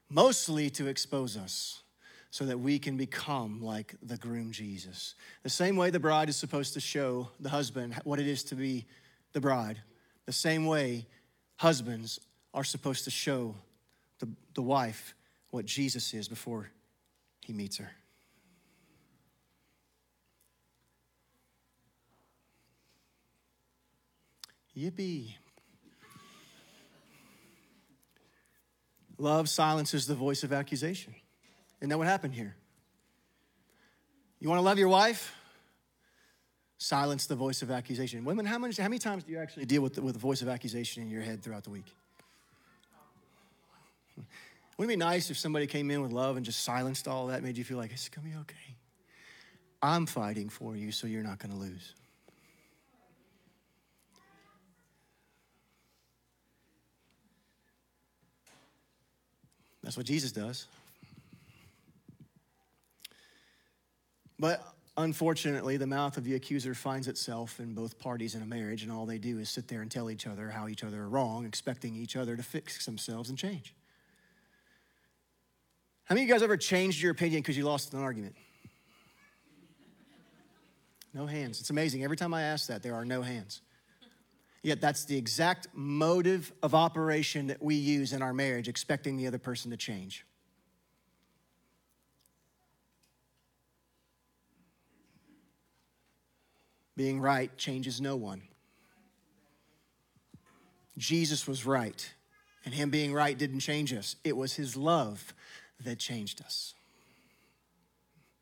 mostly to expose us so that we can become like the groom Jesus. The same way the bride is supposed to show the husband what it is to be the bride, the same way husbands are supposed to show the, the wife what Jesus is before he meets her. Yippee. Love silences the voice of accusation. Isn't that what happened here? You want to love your wife? Silence the voice of accusation. Women, how many, how many times do you actually deal with the, with the voice of accusation in your head throughout the week? Wouldn't it be nice if somebody came in with love and just silenced all that, made you feel like it's gonna be okay? I'm fighting for you, so you're not gonna lose. That's what Jesus does. But unfortunately, the mouth of the accuser finds itself in both parties in a marriage, and all they do is sit there and tell each other how each other are wrong, expecting each other to fix themselves and change. How many of you guys ever changed your opinion because you lost an argument? No hands. It's amazing. Every time I ask that, there are no hands. Yet that's the exact motive of operation that we use in our marriage, expecting the other person to change. Being right changes no one. Jesus was right, and him being right didn't change us. It was his love that changed us.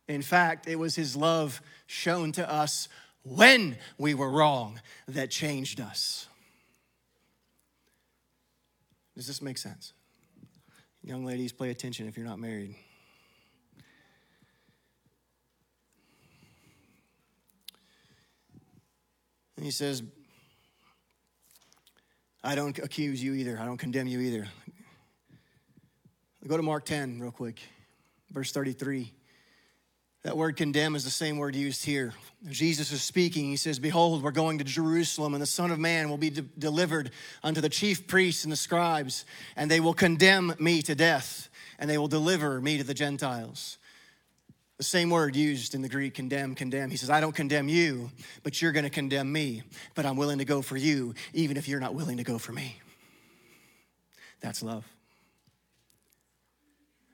In fact, it was his love shown to us when we were wrong that changed us. Does this make sense? Young ladies, pay attention if you're not married. And he says, I don't accuse you either. I don't condemn you either. Go to Mark 10 real quick, verse 33. That word condemn is the same word used here. Jesus is speaking. He says, Behold, we're going to Jerusalem, and the Son of Man will be de- delivered unto the chief priests and the scribes, and they will condemn me to death, and they will deliver me to the Gentiles. The same word used in the Greek, condemn, condemn. He says, I don't condemn you, but you're going to condemn me, but I'm willing to go for you, even if you're not willing to go for me. That's love.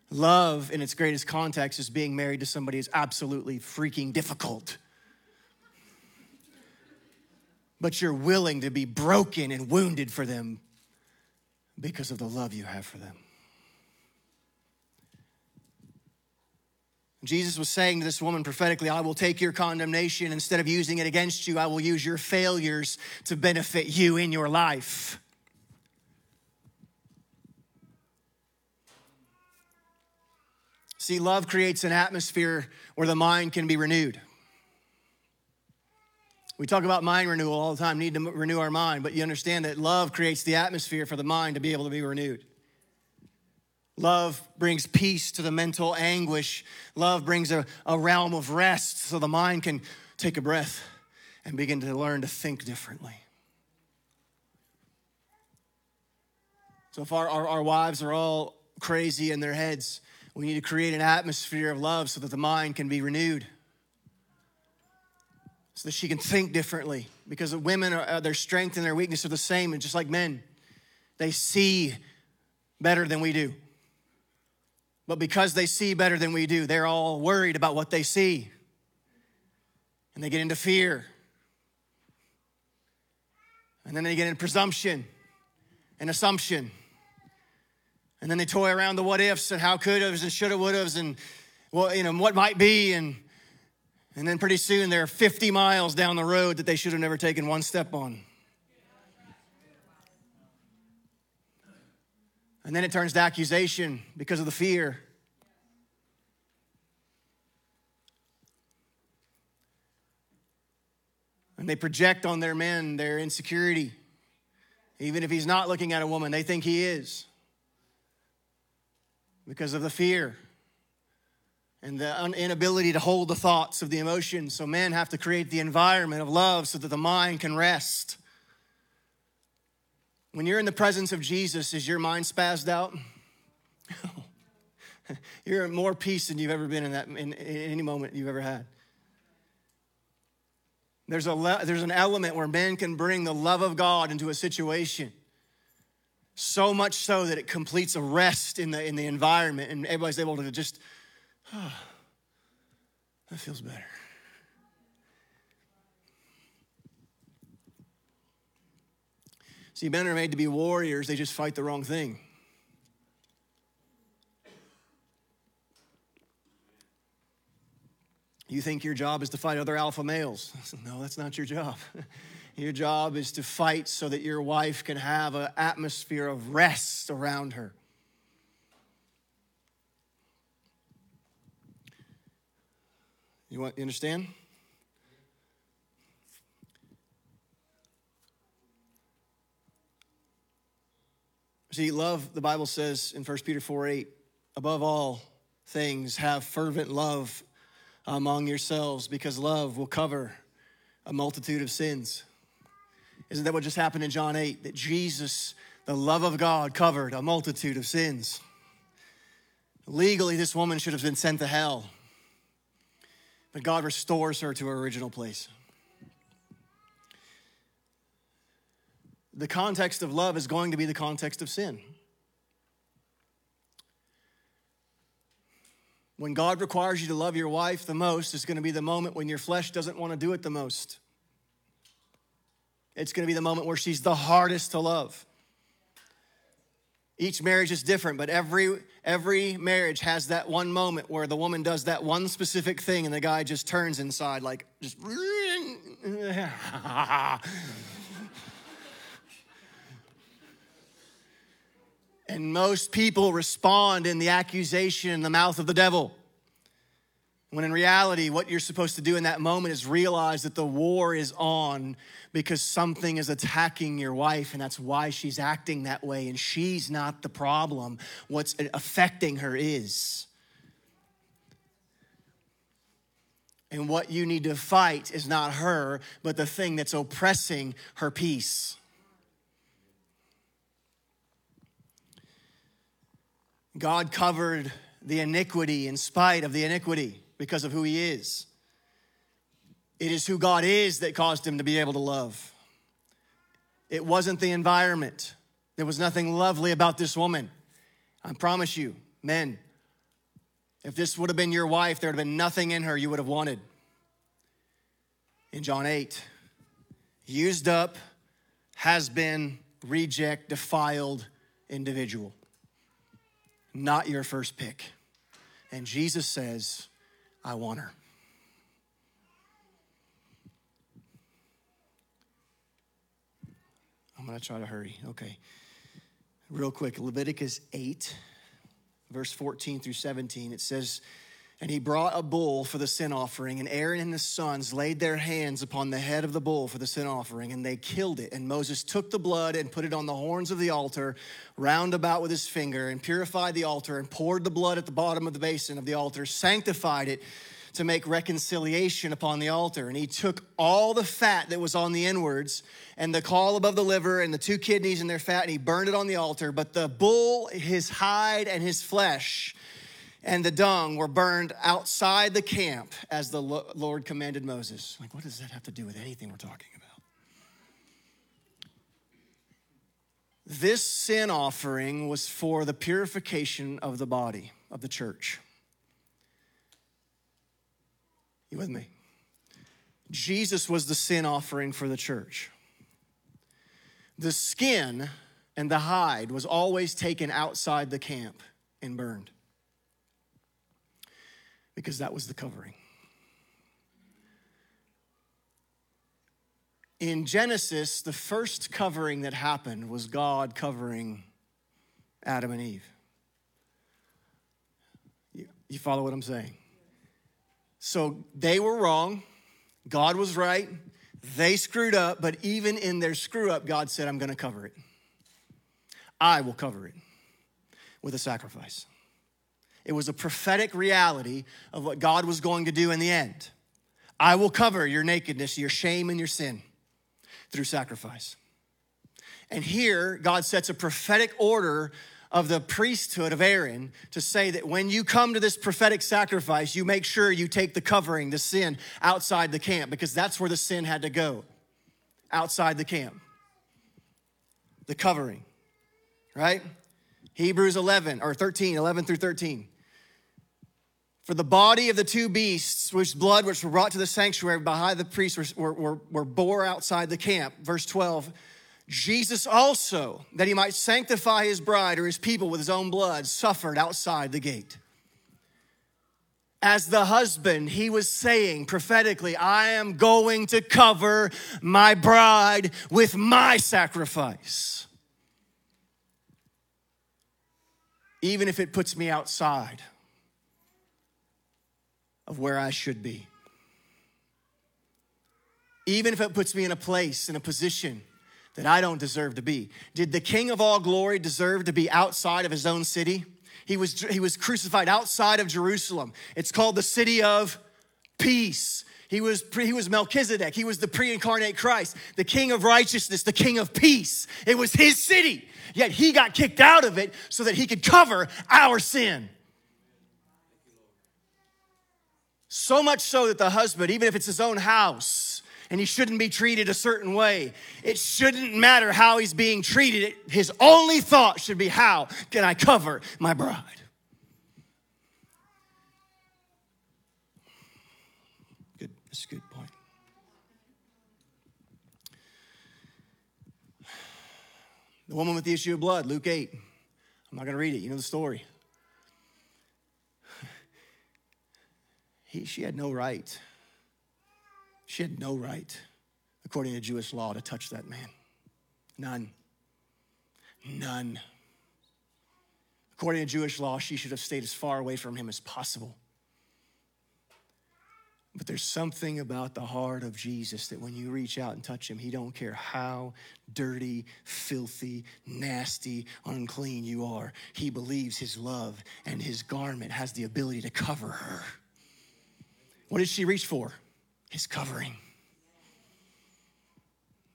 Love, in its greatest context, is being married to somebody is absolutely freaking difficult. But you're willing to be broken and wounded for them because of the love you have for them. Jesus was saying to this woman prophetically, I will take your condemnation. Instead of using it against you, I will use your failures to benefit you in your life. See, love creates an atmosphere where the mind can be renewed. We talk about mind renewal all the time, need to renew our mind, but you understand that love creates the atmosphere for the mind to be able to be renewed. Love brings peace to the mental anguish. Love brings a, a realm of rest so the mind can take a breath and begin to learn to think differently. So far, our, our wives are all crazy in their heads. We need to create an atmosphere of love so that the mind can be renewed. So that she can think differently. Because women, are, uh, their strength and their weakness are the same, and just like men, they see better than we do. But because they see better than we do, they're all worried about what they see. And they get into fear. And then they get into presumption and assumption. And then they toy around the what ifs and how could haves and shoulda would haves and well, you know, what might be. And, and then pretty soon they're 50 miles down the road that they should have never taken one step on. And then it turns to accusation because of the fear. And they project on their men their insecurity. Even if he's not looking at a woman, they think he is. because of the fear and the inability to hold the thoughts of the emotions. So men have to create the environment of love so that the mind can rest. When you're in the presence of Jesus, is your mind spazzed out? you're at more peace than you've ever been in that in, in any moment you've ever had. There's, a, there's an element where men can bring the love of God into a situation. So much so that it completes a rest in the, in the environment, and everybody's able to just, oh, that feels better. See, men are made to be warriors, they just fight the wrong thing. You think your job is to fight other alpha males? No, that's not your job. Your job is to fight so that your wife can have an atmosphere of rest around her. You want you understand? See, love, the Bible says in 1 Peter 4 8, above all things, have fervent love among yourselves because love will cover a multitude of sins. Isn't that what just happened in John 8? That Jesus, the love of God, covered a multitude of sins. Legally, this woman should have been sent to hell, but God restores her to her original place. The context of love is going to be the context of sin. When God requires you to love your wife the most, it's going to be the moment when your flesh doesn't want to do it the most. It's going to be the moment where she's the hardest to love. Each marriage is different, but every every marriage has that one moment where the woman does that one specific thing and the guy just turns inside like just And most people respond in the accusation in the mouth of the devil. When in reality, what you're supposed to do in that moment is realize that the war is on because something is attacking your wife, and that's why she's acting that way, and she's not the problem. What's affecting her is. And what you need to fight is not her, but the thing that's oppressing her peace. God covered the iniquity in spite of the iniquity because of who He is. It is who God is that caused him to be able to love. It wasn't the environment. There was nothing lovely about this woman. I promise you, men, if this would have been your wife, there would have been nothing in her you would have wanted. In John 8, used up, has been, reject, defiled individual not your first pick. And Jesus says, I want her. I'm going to try to hurry. Okay. Real quick Leviticus 8, verse 14 through 17. It says, and he brought a bull for the sin offering, and Aaron and his sons laid their hands upon the head of the bull for the sin offering, and they killed it. And Moses took the blood and put it on the horns of the altar, round about with his finger, and purified the altar, and poured the blood at the bottom of the basin of the altar, sanctified it to make reconciliation upon the altar. And he took all the fat that was on the inwards, and the caul above the liver, and the two kidneys and their fat, and he burned it on the altar. But the bull, his hide, and his flesh, and the dung were burned outside the camp as the Lord commanded Moses. Like, what does that have to do with anything we're talking about? This sin offering was for the purification of the body of the church. You with me? Jesus was the sin offering for the church. The skin and the hide was always taken outside the camp and burned because that was the covering. In Genesis, the first covering that happened was God covering Adam and Eve. You, you follow what I'm saying? So they were wrong, God was right, they screwed up, but even in their screw up, God said, I'm gonna cover it. I will cover it with a sacrifice. It was a prophetic reality of what God was going to do in the end. I will cover your nakedness, your shame, and your sin through sacrifice. And here, God sets a prophetic order of the priesthood of Aaron to say that when you come to this prophetic sacrifice, you make sure you take the covering, the sin, outside the camp, because that's where the sin had to go outside the camp. The covering, right? Hebrews 11 or 13, 11 through 13. For the body of the two beasts, which blood which were brought to the sanctuary behind the priest, were, were, were bore outside the camp. Verse 12 Jesus also, that he might sanctify his bride or his people with his own blood, suffered outside the gate. As the husband, he was saying prophetically, I am going to cover my bride with my sacrifice. Even if it puts me outside of where I should be. Even if it puts me in a place, in a position that I don't deserve to be. Did the King of all glory deserve to be outside of his own city? He was, he was crucified outside of Jerusalem. It's called the city of peace. He was, he was Melchizedek. He was the pre incarnate Christ, the King of righteousness, the King of peace. It was his city. Yet he got kicked out of it so that he could cover our sin. So much so that the husband, even if it's his own house, and he shouldn't be treated a certain way. It shouldn't matter how he's being treated. His only thought should be, How can I cover my bride? Good, that's a good point. The woman with the issue of blood, Luke 8. I'm not going to read it. You know the story. He, she had no right she had no right, according to Jewish law, to touch that man. None. None. According to Jewish law, she should have stayed as far away from him as possible. But there's something about the heart of Jesus that when you reach out and touch him, he don't care how dirty, filthy, nasty, unclean you are. He believes his love and his garment has the ability to cover her. What did she reach for? his covering.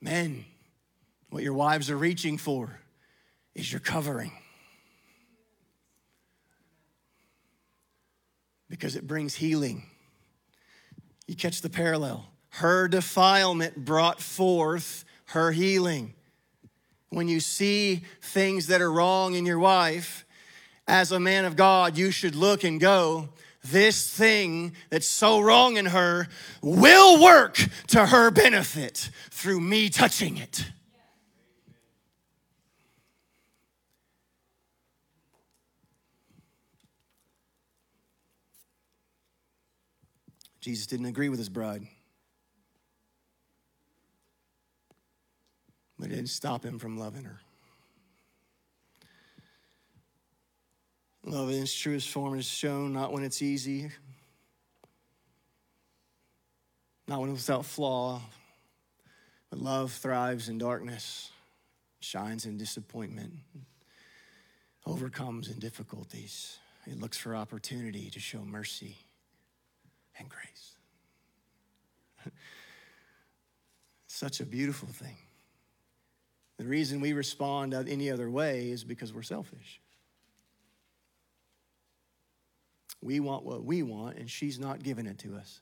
Men, what your wives are reaching for is your covering. Because it brings healing. You catch the parallel. Her defilement brought forth her healing. When you see things that are wrong in your wife, as a man of God, you should look and go, this thing that's so wrong in her will work to her benefit through me touching it. Jesus didn't agree with his bride. But it didn't stop him from loving her. Love in its truest form is shown not when it's easy, not when it's without flaw, but love thrives in darkness, shines in disappointment, overcomes in difficulties. It looks for opportunity to show mercy and grace. Such a beautiful thing. The reason we respond any other way is because we're selfish. We want what we want, and she's not giving it to us.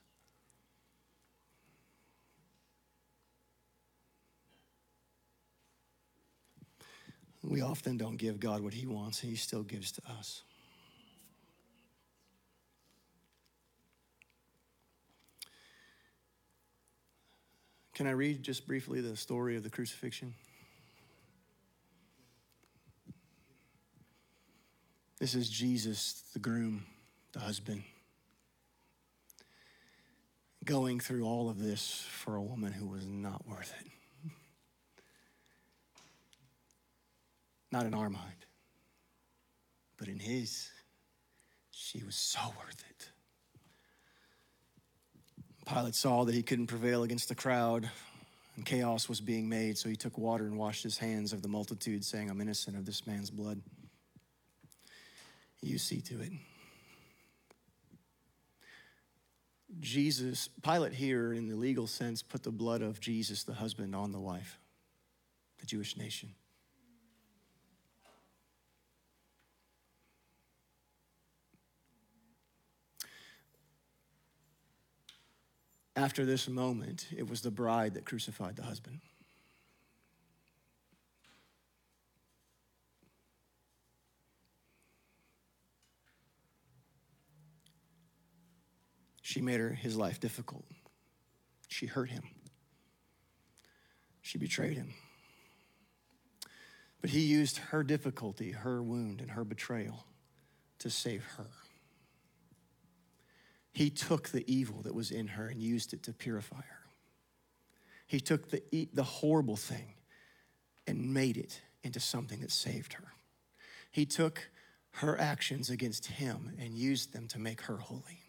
We often don't give God what He wants, and He still gives to us. Can I read just briefly the story of the crucifixion? This is Jesus, the groom the husband, going through all of this for a woman who was not worth it. Not in our mind, but in his, she was so worth it. Pilate saw that he couldn't prevail against the crowd, and chaos was being made, so he took water and washed his hands of the multitude, saying, I'm innocent of this man's blood. You see to it Jesus, Pilate here, in the legal sense, put the blood of Jesus, the husband, on the wife, the Jewish nation. After this moment, it was the bride that crucified the husband. She made her, his life difficult. She hurt him. She betrayed him. But he used her difficulty, her wound, and her betrayal to save her. He took the evil that was in her and used it to purify her. He took the, the horrible thing and made it into something that saved her. He took her actions against him and used them to make her holy.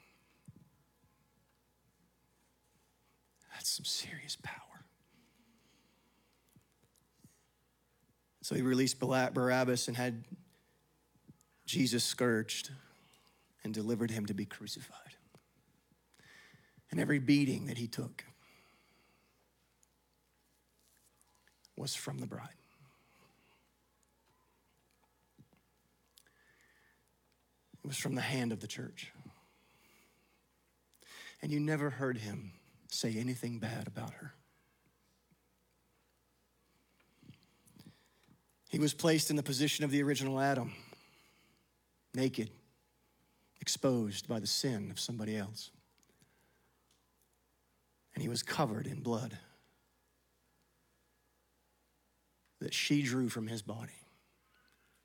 That's some serious power. So he released Barabbas and had Jesus scourged and delivered him to be crucified. And every beating that he took was from the bride. It was from the hand of the church. And you never heard him say anything bad about her. He was placed in the position of the original Adam, naked, exposed by the sin of somebody else. And he was covered in blood that she drew from his body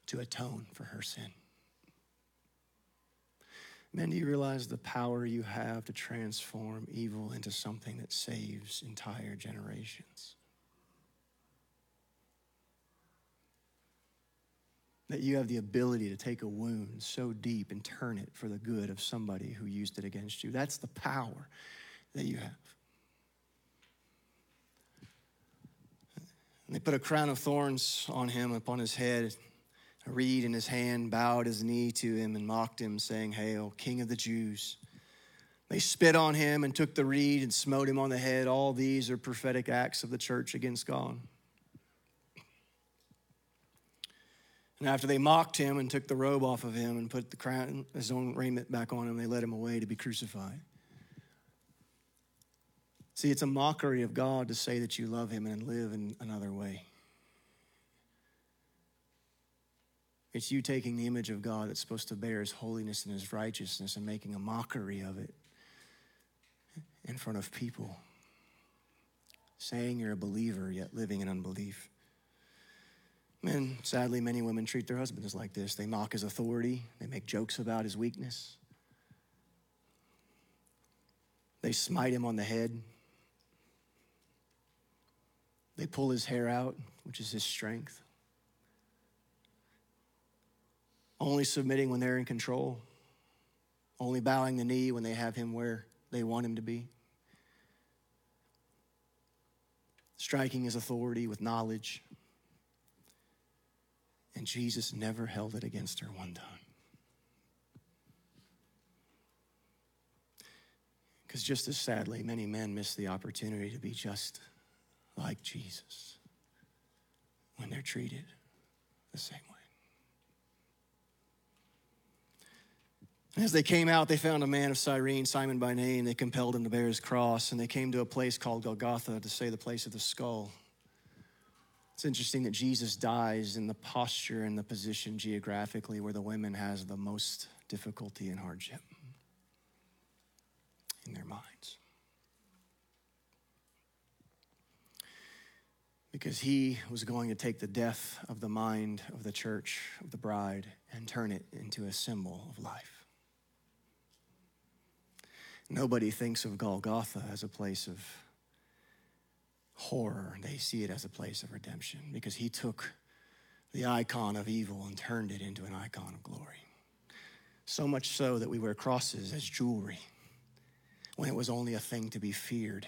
to atone for her sin. Men, do you realize the power you have to transform evil into something that saves entire generations? That you have the ability to take a wound so deep and turn it for the good of somebody who used it against you. That's the power that you have. And they put a crown of thorns on him upon his head a reed in his hand, bowed his knee to him, and mocked him, saying, Hail, King of the Jews. They spit on him and took the reed and smote him on the head. All these are prophetic acts of the church against God. And after they mocked him and took the robe off of him and put the crown, his own raiment back on him, they led him away to be crucified. See, it's a mockery of God to say that you love him and live in another way. It's you taking the image of God that's supposed to bear his holiness and his righteousness and making a mockery of it in front of people. Saying you're a believer, yet living in unbelief. Men, sadly, many women treat their husbands like this. They mock his authority, they make jokes about his weakness, they smite him on the head, they pull his hair out, which is his strength only submitting when they're in control, only bowing the knee when they have him where they want him to be, striking his authority with knowledge. And Jesus never held it against her one time. Because just as sadly, many men miss the opportunity to be just like Jesus when they're treated the same way. As they came out, they found a man of Cyrene, Simon by name. They compelled him to bear his cross, and they came to a place called Golgotha to say the place of the skull. It's interesting that Jesus dies in the posture and the position geographically where the women has the most difficulty and hardship in their minds. Because he was going to take the death of the mind of the church, of the bride, and turn it into a symbol of life. Nobody thinks of Golgotha as a place of horror. They see it as a place of redemption because he took the icon of evil and turned it into an icon of glory. So much so that we wear crosses as jewelry when it was only a thing to be feared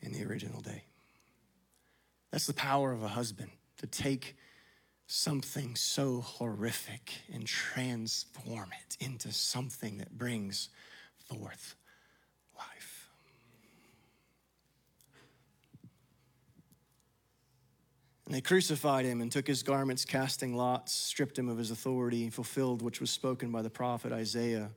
in the original day. That's the power of a husband to take something so horrific and transform it into something that brings forth life. And they crucified him and took his garments, casting lots, stripped him of his authority, and fulfilled which was spoken by the prophet Isaiah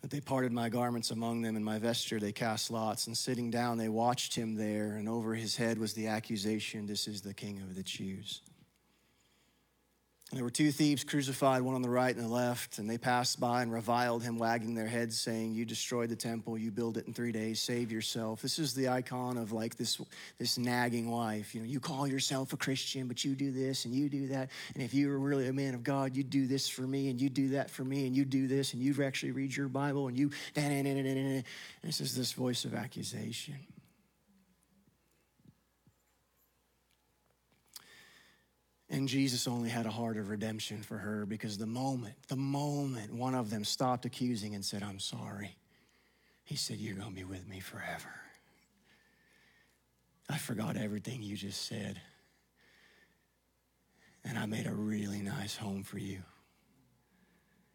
that they parted my garments among them, and my vesture they cast lots. And sitting down, they watched him there, and over his head was the accusation This is the King of the Jews. There were two thieves crucified, one on the right and the left, and they passed by and reviled him, wagging their heads, saying, You destroyed the temple, you build it in three days, save yourself. This is the icon of like this, this nagging wife. You know, you call yourself a Christian, but you do this and you do that. And if you were really a man of God, you'd do this for me and you'd do that for me and you'd do this and you'd actually read your Bible and you. And this is this voice of accusation. And Jesus only had a heart of redemption for her because the moment, the moment one of them stopped accusing and said, I'm sorry, he said, You're going to be with me forever. I forgot everything you just said. And I made a really nice home for you.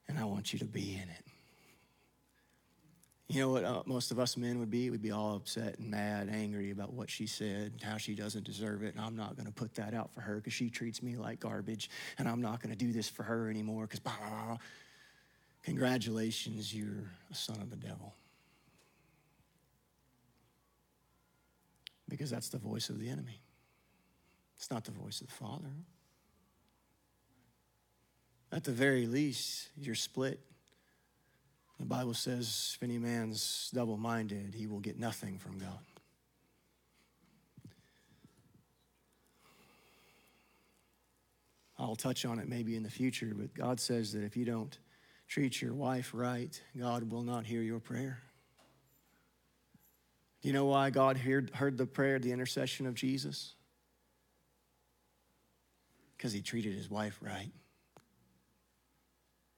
And I want you to be in it. You know what uh, most of us men would be? We'd be all upset and mad, angry about what she said, how she doesn't deserve it. And I'm not going to put that out for her because she treats me like garbage. And I'm not going to do this for her anymore because, congratulations, you're a son of the devil. Because that's the voice of the enemy, it's not the voice of the Father. At the very least, you're split the Bible says, if any man's double minded, he will get nothing from God. I'll touch on it maybe in the future, but God says that if you don't treat your wife right, God will not hear your prayer. Do you know why God heard, heard the prayer, the intercession of Jesus? Because he treated his wife right.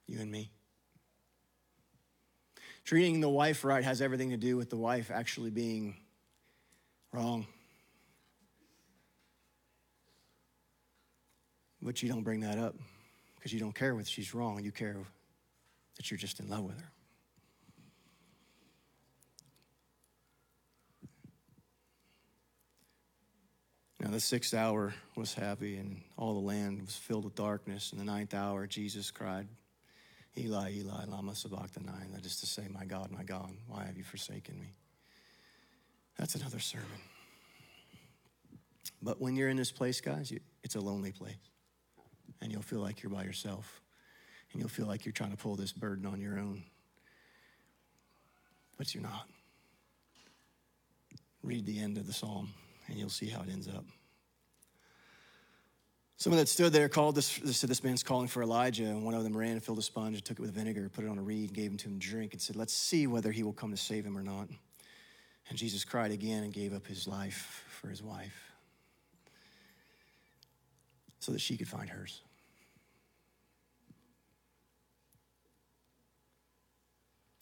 You and me. Treating the wife right has everything to do with the wife actually being wrong. But you don't bring that up because you don't care whether she's wrong. You care that you're just in love with her. Now, the sixth hour was happy, and all the land was filled with darkness. In the ninth hour, Jesus cried, Eli, Eli, lama sabachthani. That is to say, my God, my God, why have you forsaken me? That's another sermon. But when you're in this place, guys, you, it's a lonely place. And you'll feel like you're by yourself. And you'll feel like you're trying to pull this burden on your own. But you're not. Read the end of the psalm, and you'll see how it ends up. Someone that stood there called this, said, This man's calling for Elijah. And one of them ran and filled a sponge and took it with vinegar, put it on a reed, and gave him to him to drink, and said, Let's see whether he will come to save him or not. And Jesus cried again and gave up his life for his wife so that she could find hers.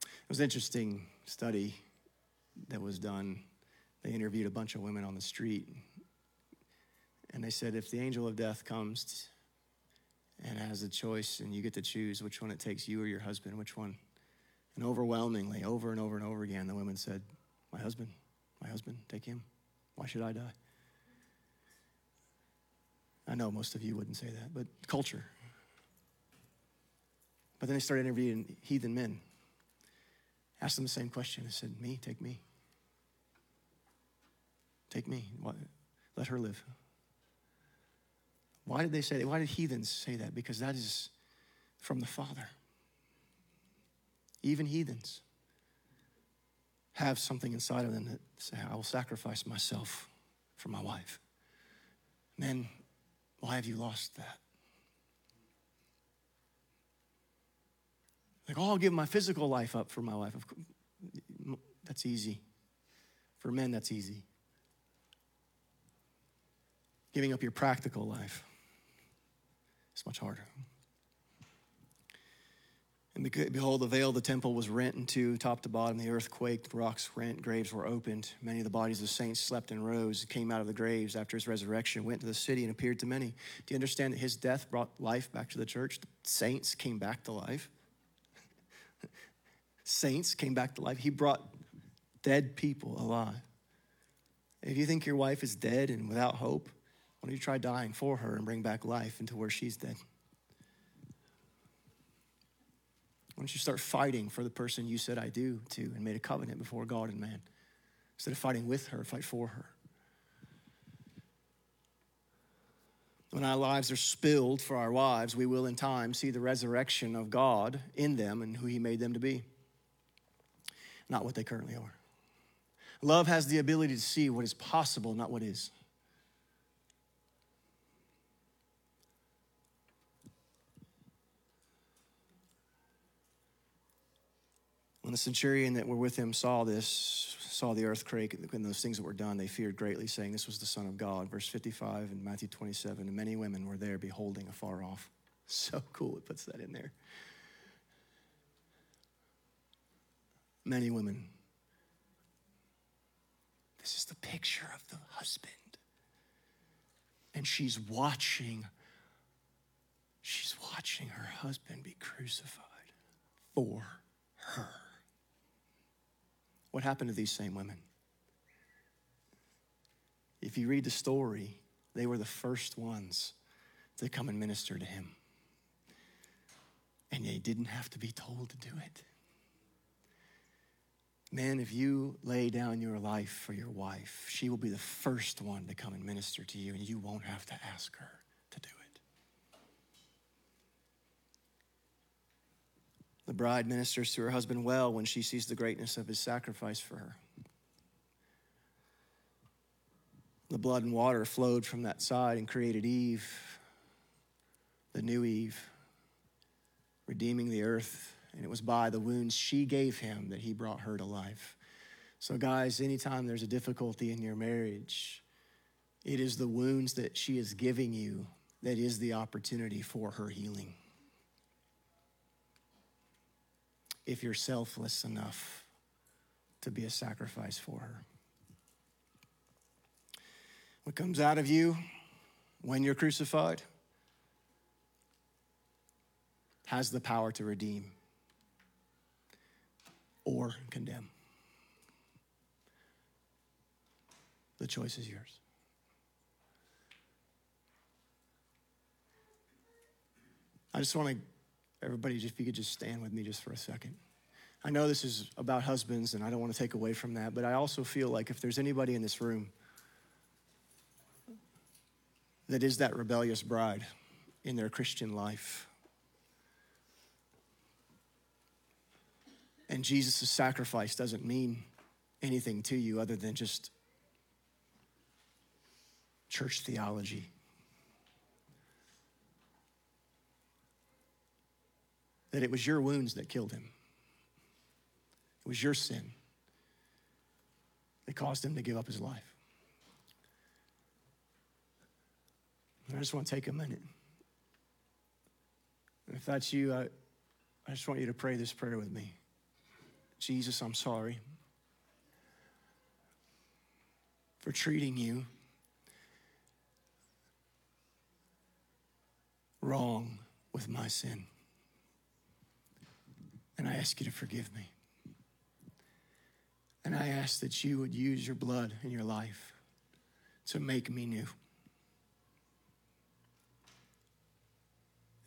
It was an interesting study that was done. They interviewed a bunch of women on the street and they said, if the angel of death comes and has a choice and you get to choose which one it takes, you or your husband, which one? And overwhelmingly, over and over and over again, the women said, My husband, my husband, take him. Why should I die? I know most of you wouldn't say that, but culture. But then they started interviewing heathen men. Asked them the same question. They said, Me, take me. Take me. Let her live. Why did they say that? Why did heathens say that? Because that is from the Father. Even heathens have something inside of them that say, I will sacrifice myself for my wife. Men, why have you lost that? Like, oh, I'll give my physical life up for my wife. That's easy. For men, that's easy. Giving up your practical life. It's much harder. And behold, the veil of the temple was rent in two, top to bottom. The earth quaked, rocks rent, graves were opened. Many of the bodies of saints slept and rose, came out of the graves after his resurrection, went to the city and appeared to many. Do you understand that his death brought life back to the church? The saints came back to life. saints came back to life. He brought dead people alive. If you think your wife is dead and without hope, why don't you try dying for her and bring back life into where she's dead? Why don't you start fighting for the person you said I do to and made a covenant before God and man? Instead of fighting with her, fight for her. When our lives are spilled for our wives, we will in time see the resurrection of God in them and who He made them to be, not what they currently are. Love has the ability to see what is possible, not what is. When the centurion that were with him saw this, saw the earthquake and those things that were done, they feared greatly, saying, This was the Son of God. Verse 55 in Matthew 27 And many women were there beholding afar off. So cool, it puts that in there. Many women. This is the picture of the husband. And she's watching, she's watching her husband be crucified for her. What happened to these same women? If you read the story, they were the first ones to come and minister to him. And they didn't have to be told to do it. Man, if you lay down your life for your wife, she will be the first one to come and minister to you, and you won't have to ask her. The bride ministers to her husband well when she sees the greatness of his sacrifice for her. The blood and water flowed from that side and created Eve, the new Eve, redeeming the earth. And it was by the wounds she gave him that he brought her to life. So, guys, anytime there's a difficulty in your marriage, it is the wounds that she is giving you that is the opportunity for her healing. If you're selfless enough to be a sacrifice for her. What comes out of you when you're crucified has the power to redeem or condemn. The choice is yours. I just want to Everybody, if you could just stand with me just for a second. I know this is about husbands, and I don't want to take away from that, but I also feel like if there's anybody in this room that is that rebellious bride in their Christian life, and Jesus' sacrifice doesn't mean anything to you other than just church theology. That it was your wounds that killed him. It was your sin that caused him to give up his life. I just want to take a minute. And if that's you, I, I just want you to pray this prayer with me. Jesus, I'm sorry for treating you wrong with my sin. And I ask you to forgive me. And I ask that you would use your blood in your life to make me new.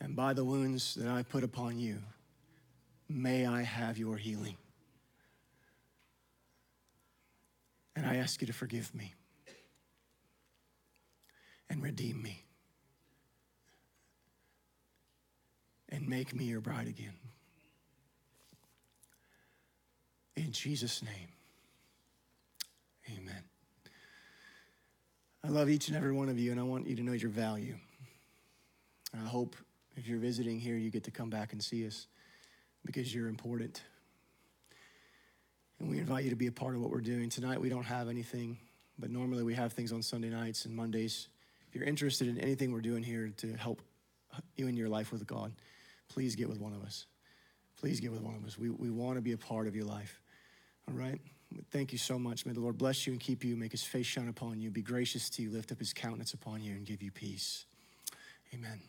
And by the wounds that I put upon you, may I have your healing. And I ask you to forgive me and redeem me and make me your bride again. In Jesus' name, amen. I love each and every one of you, and I want you to know your value. I hope if you're visiting here, you get to come back and see us because you're important. And we invite you to be a part of what we're doing. Tonight, we don't have anything, but normally we have things on Sunday nights and Mondays. If you're interested in anything we're doing here to help you in your life with God, please get with one of us. please get with one of us. We, we want to be a part of your life. All right? Thank you so much. May the Lord bless you and keep you, make his face shine upon you, be gracious to you, lift up his countenance upon you, and give you peace. Amen.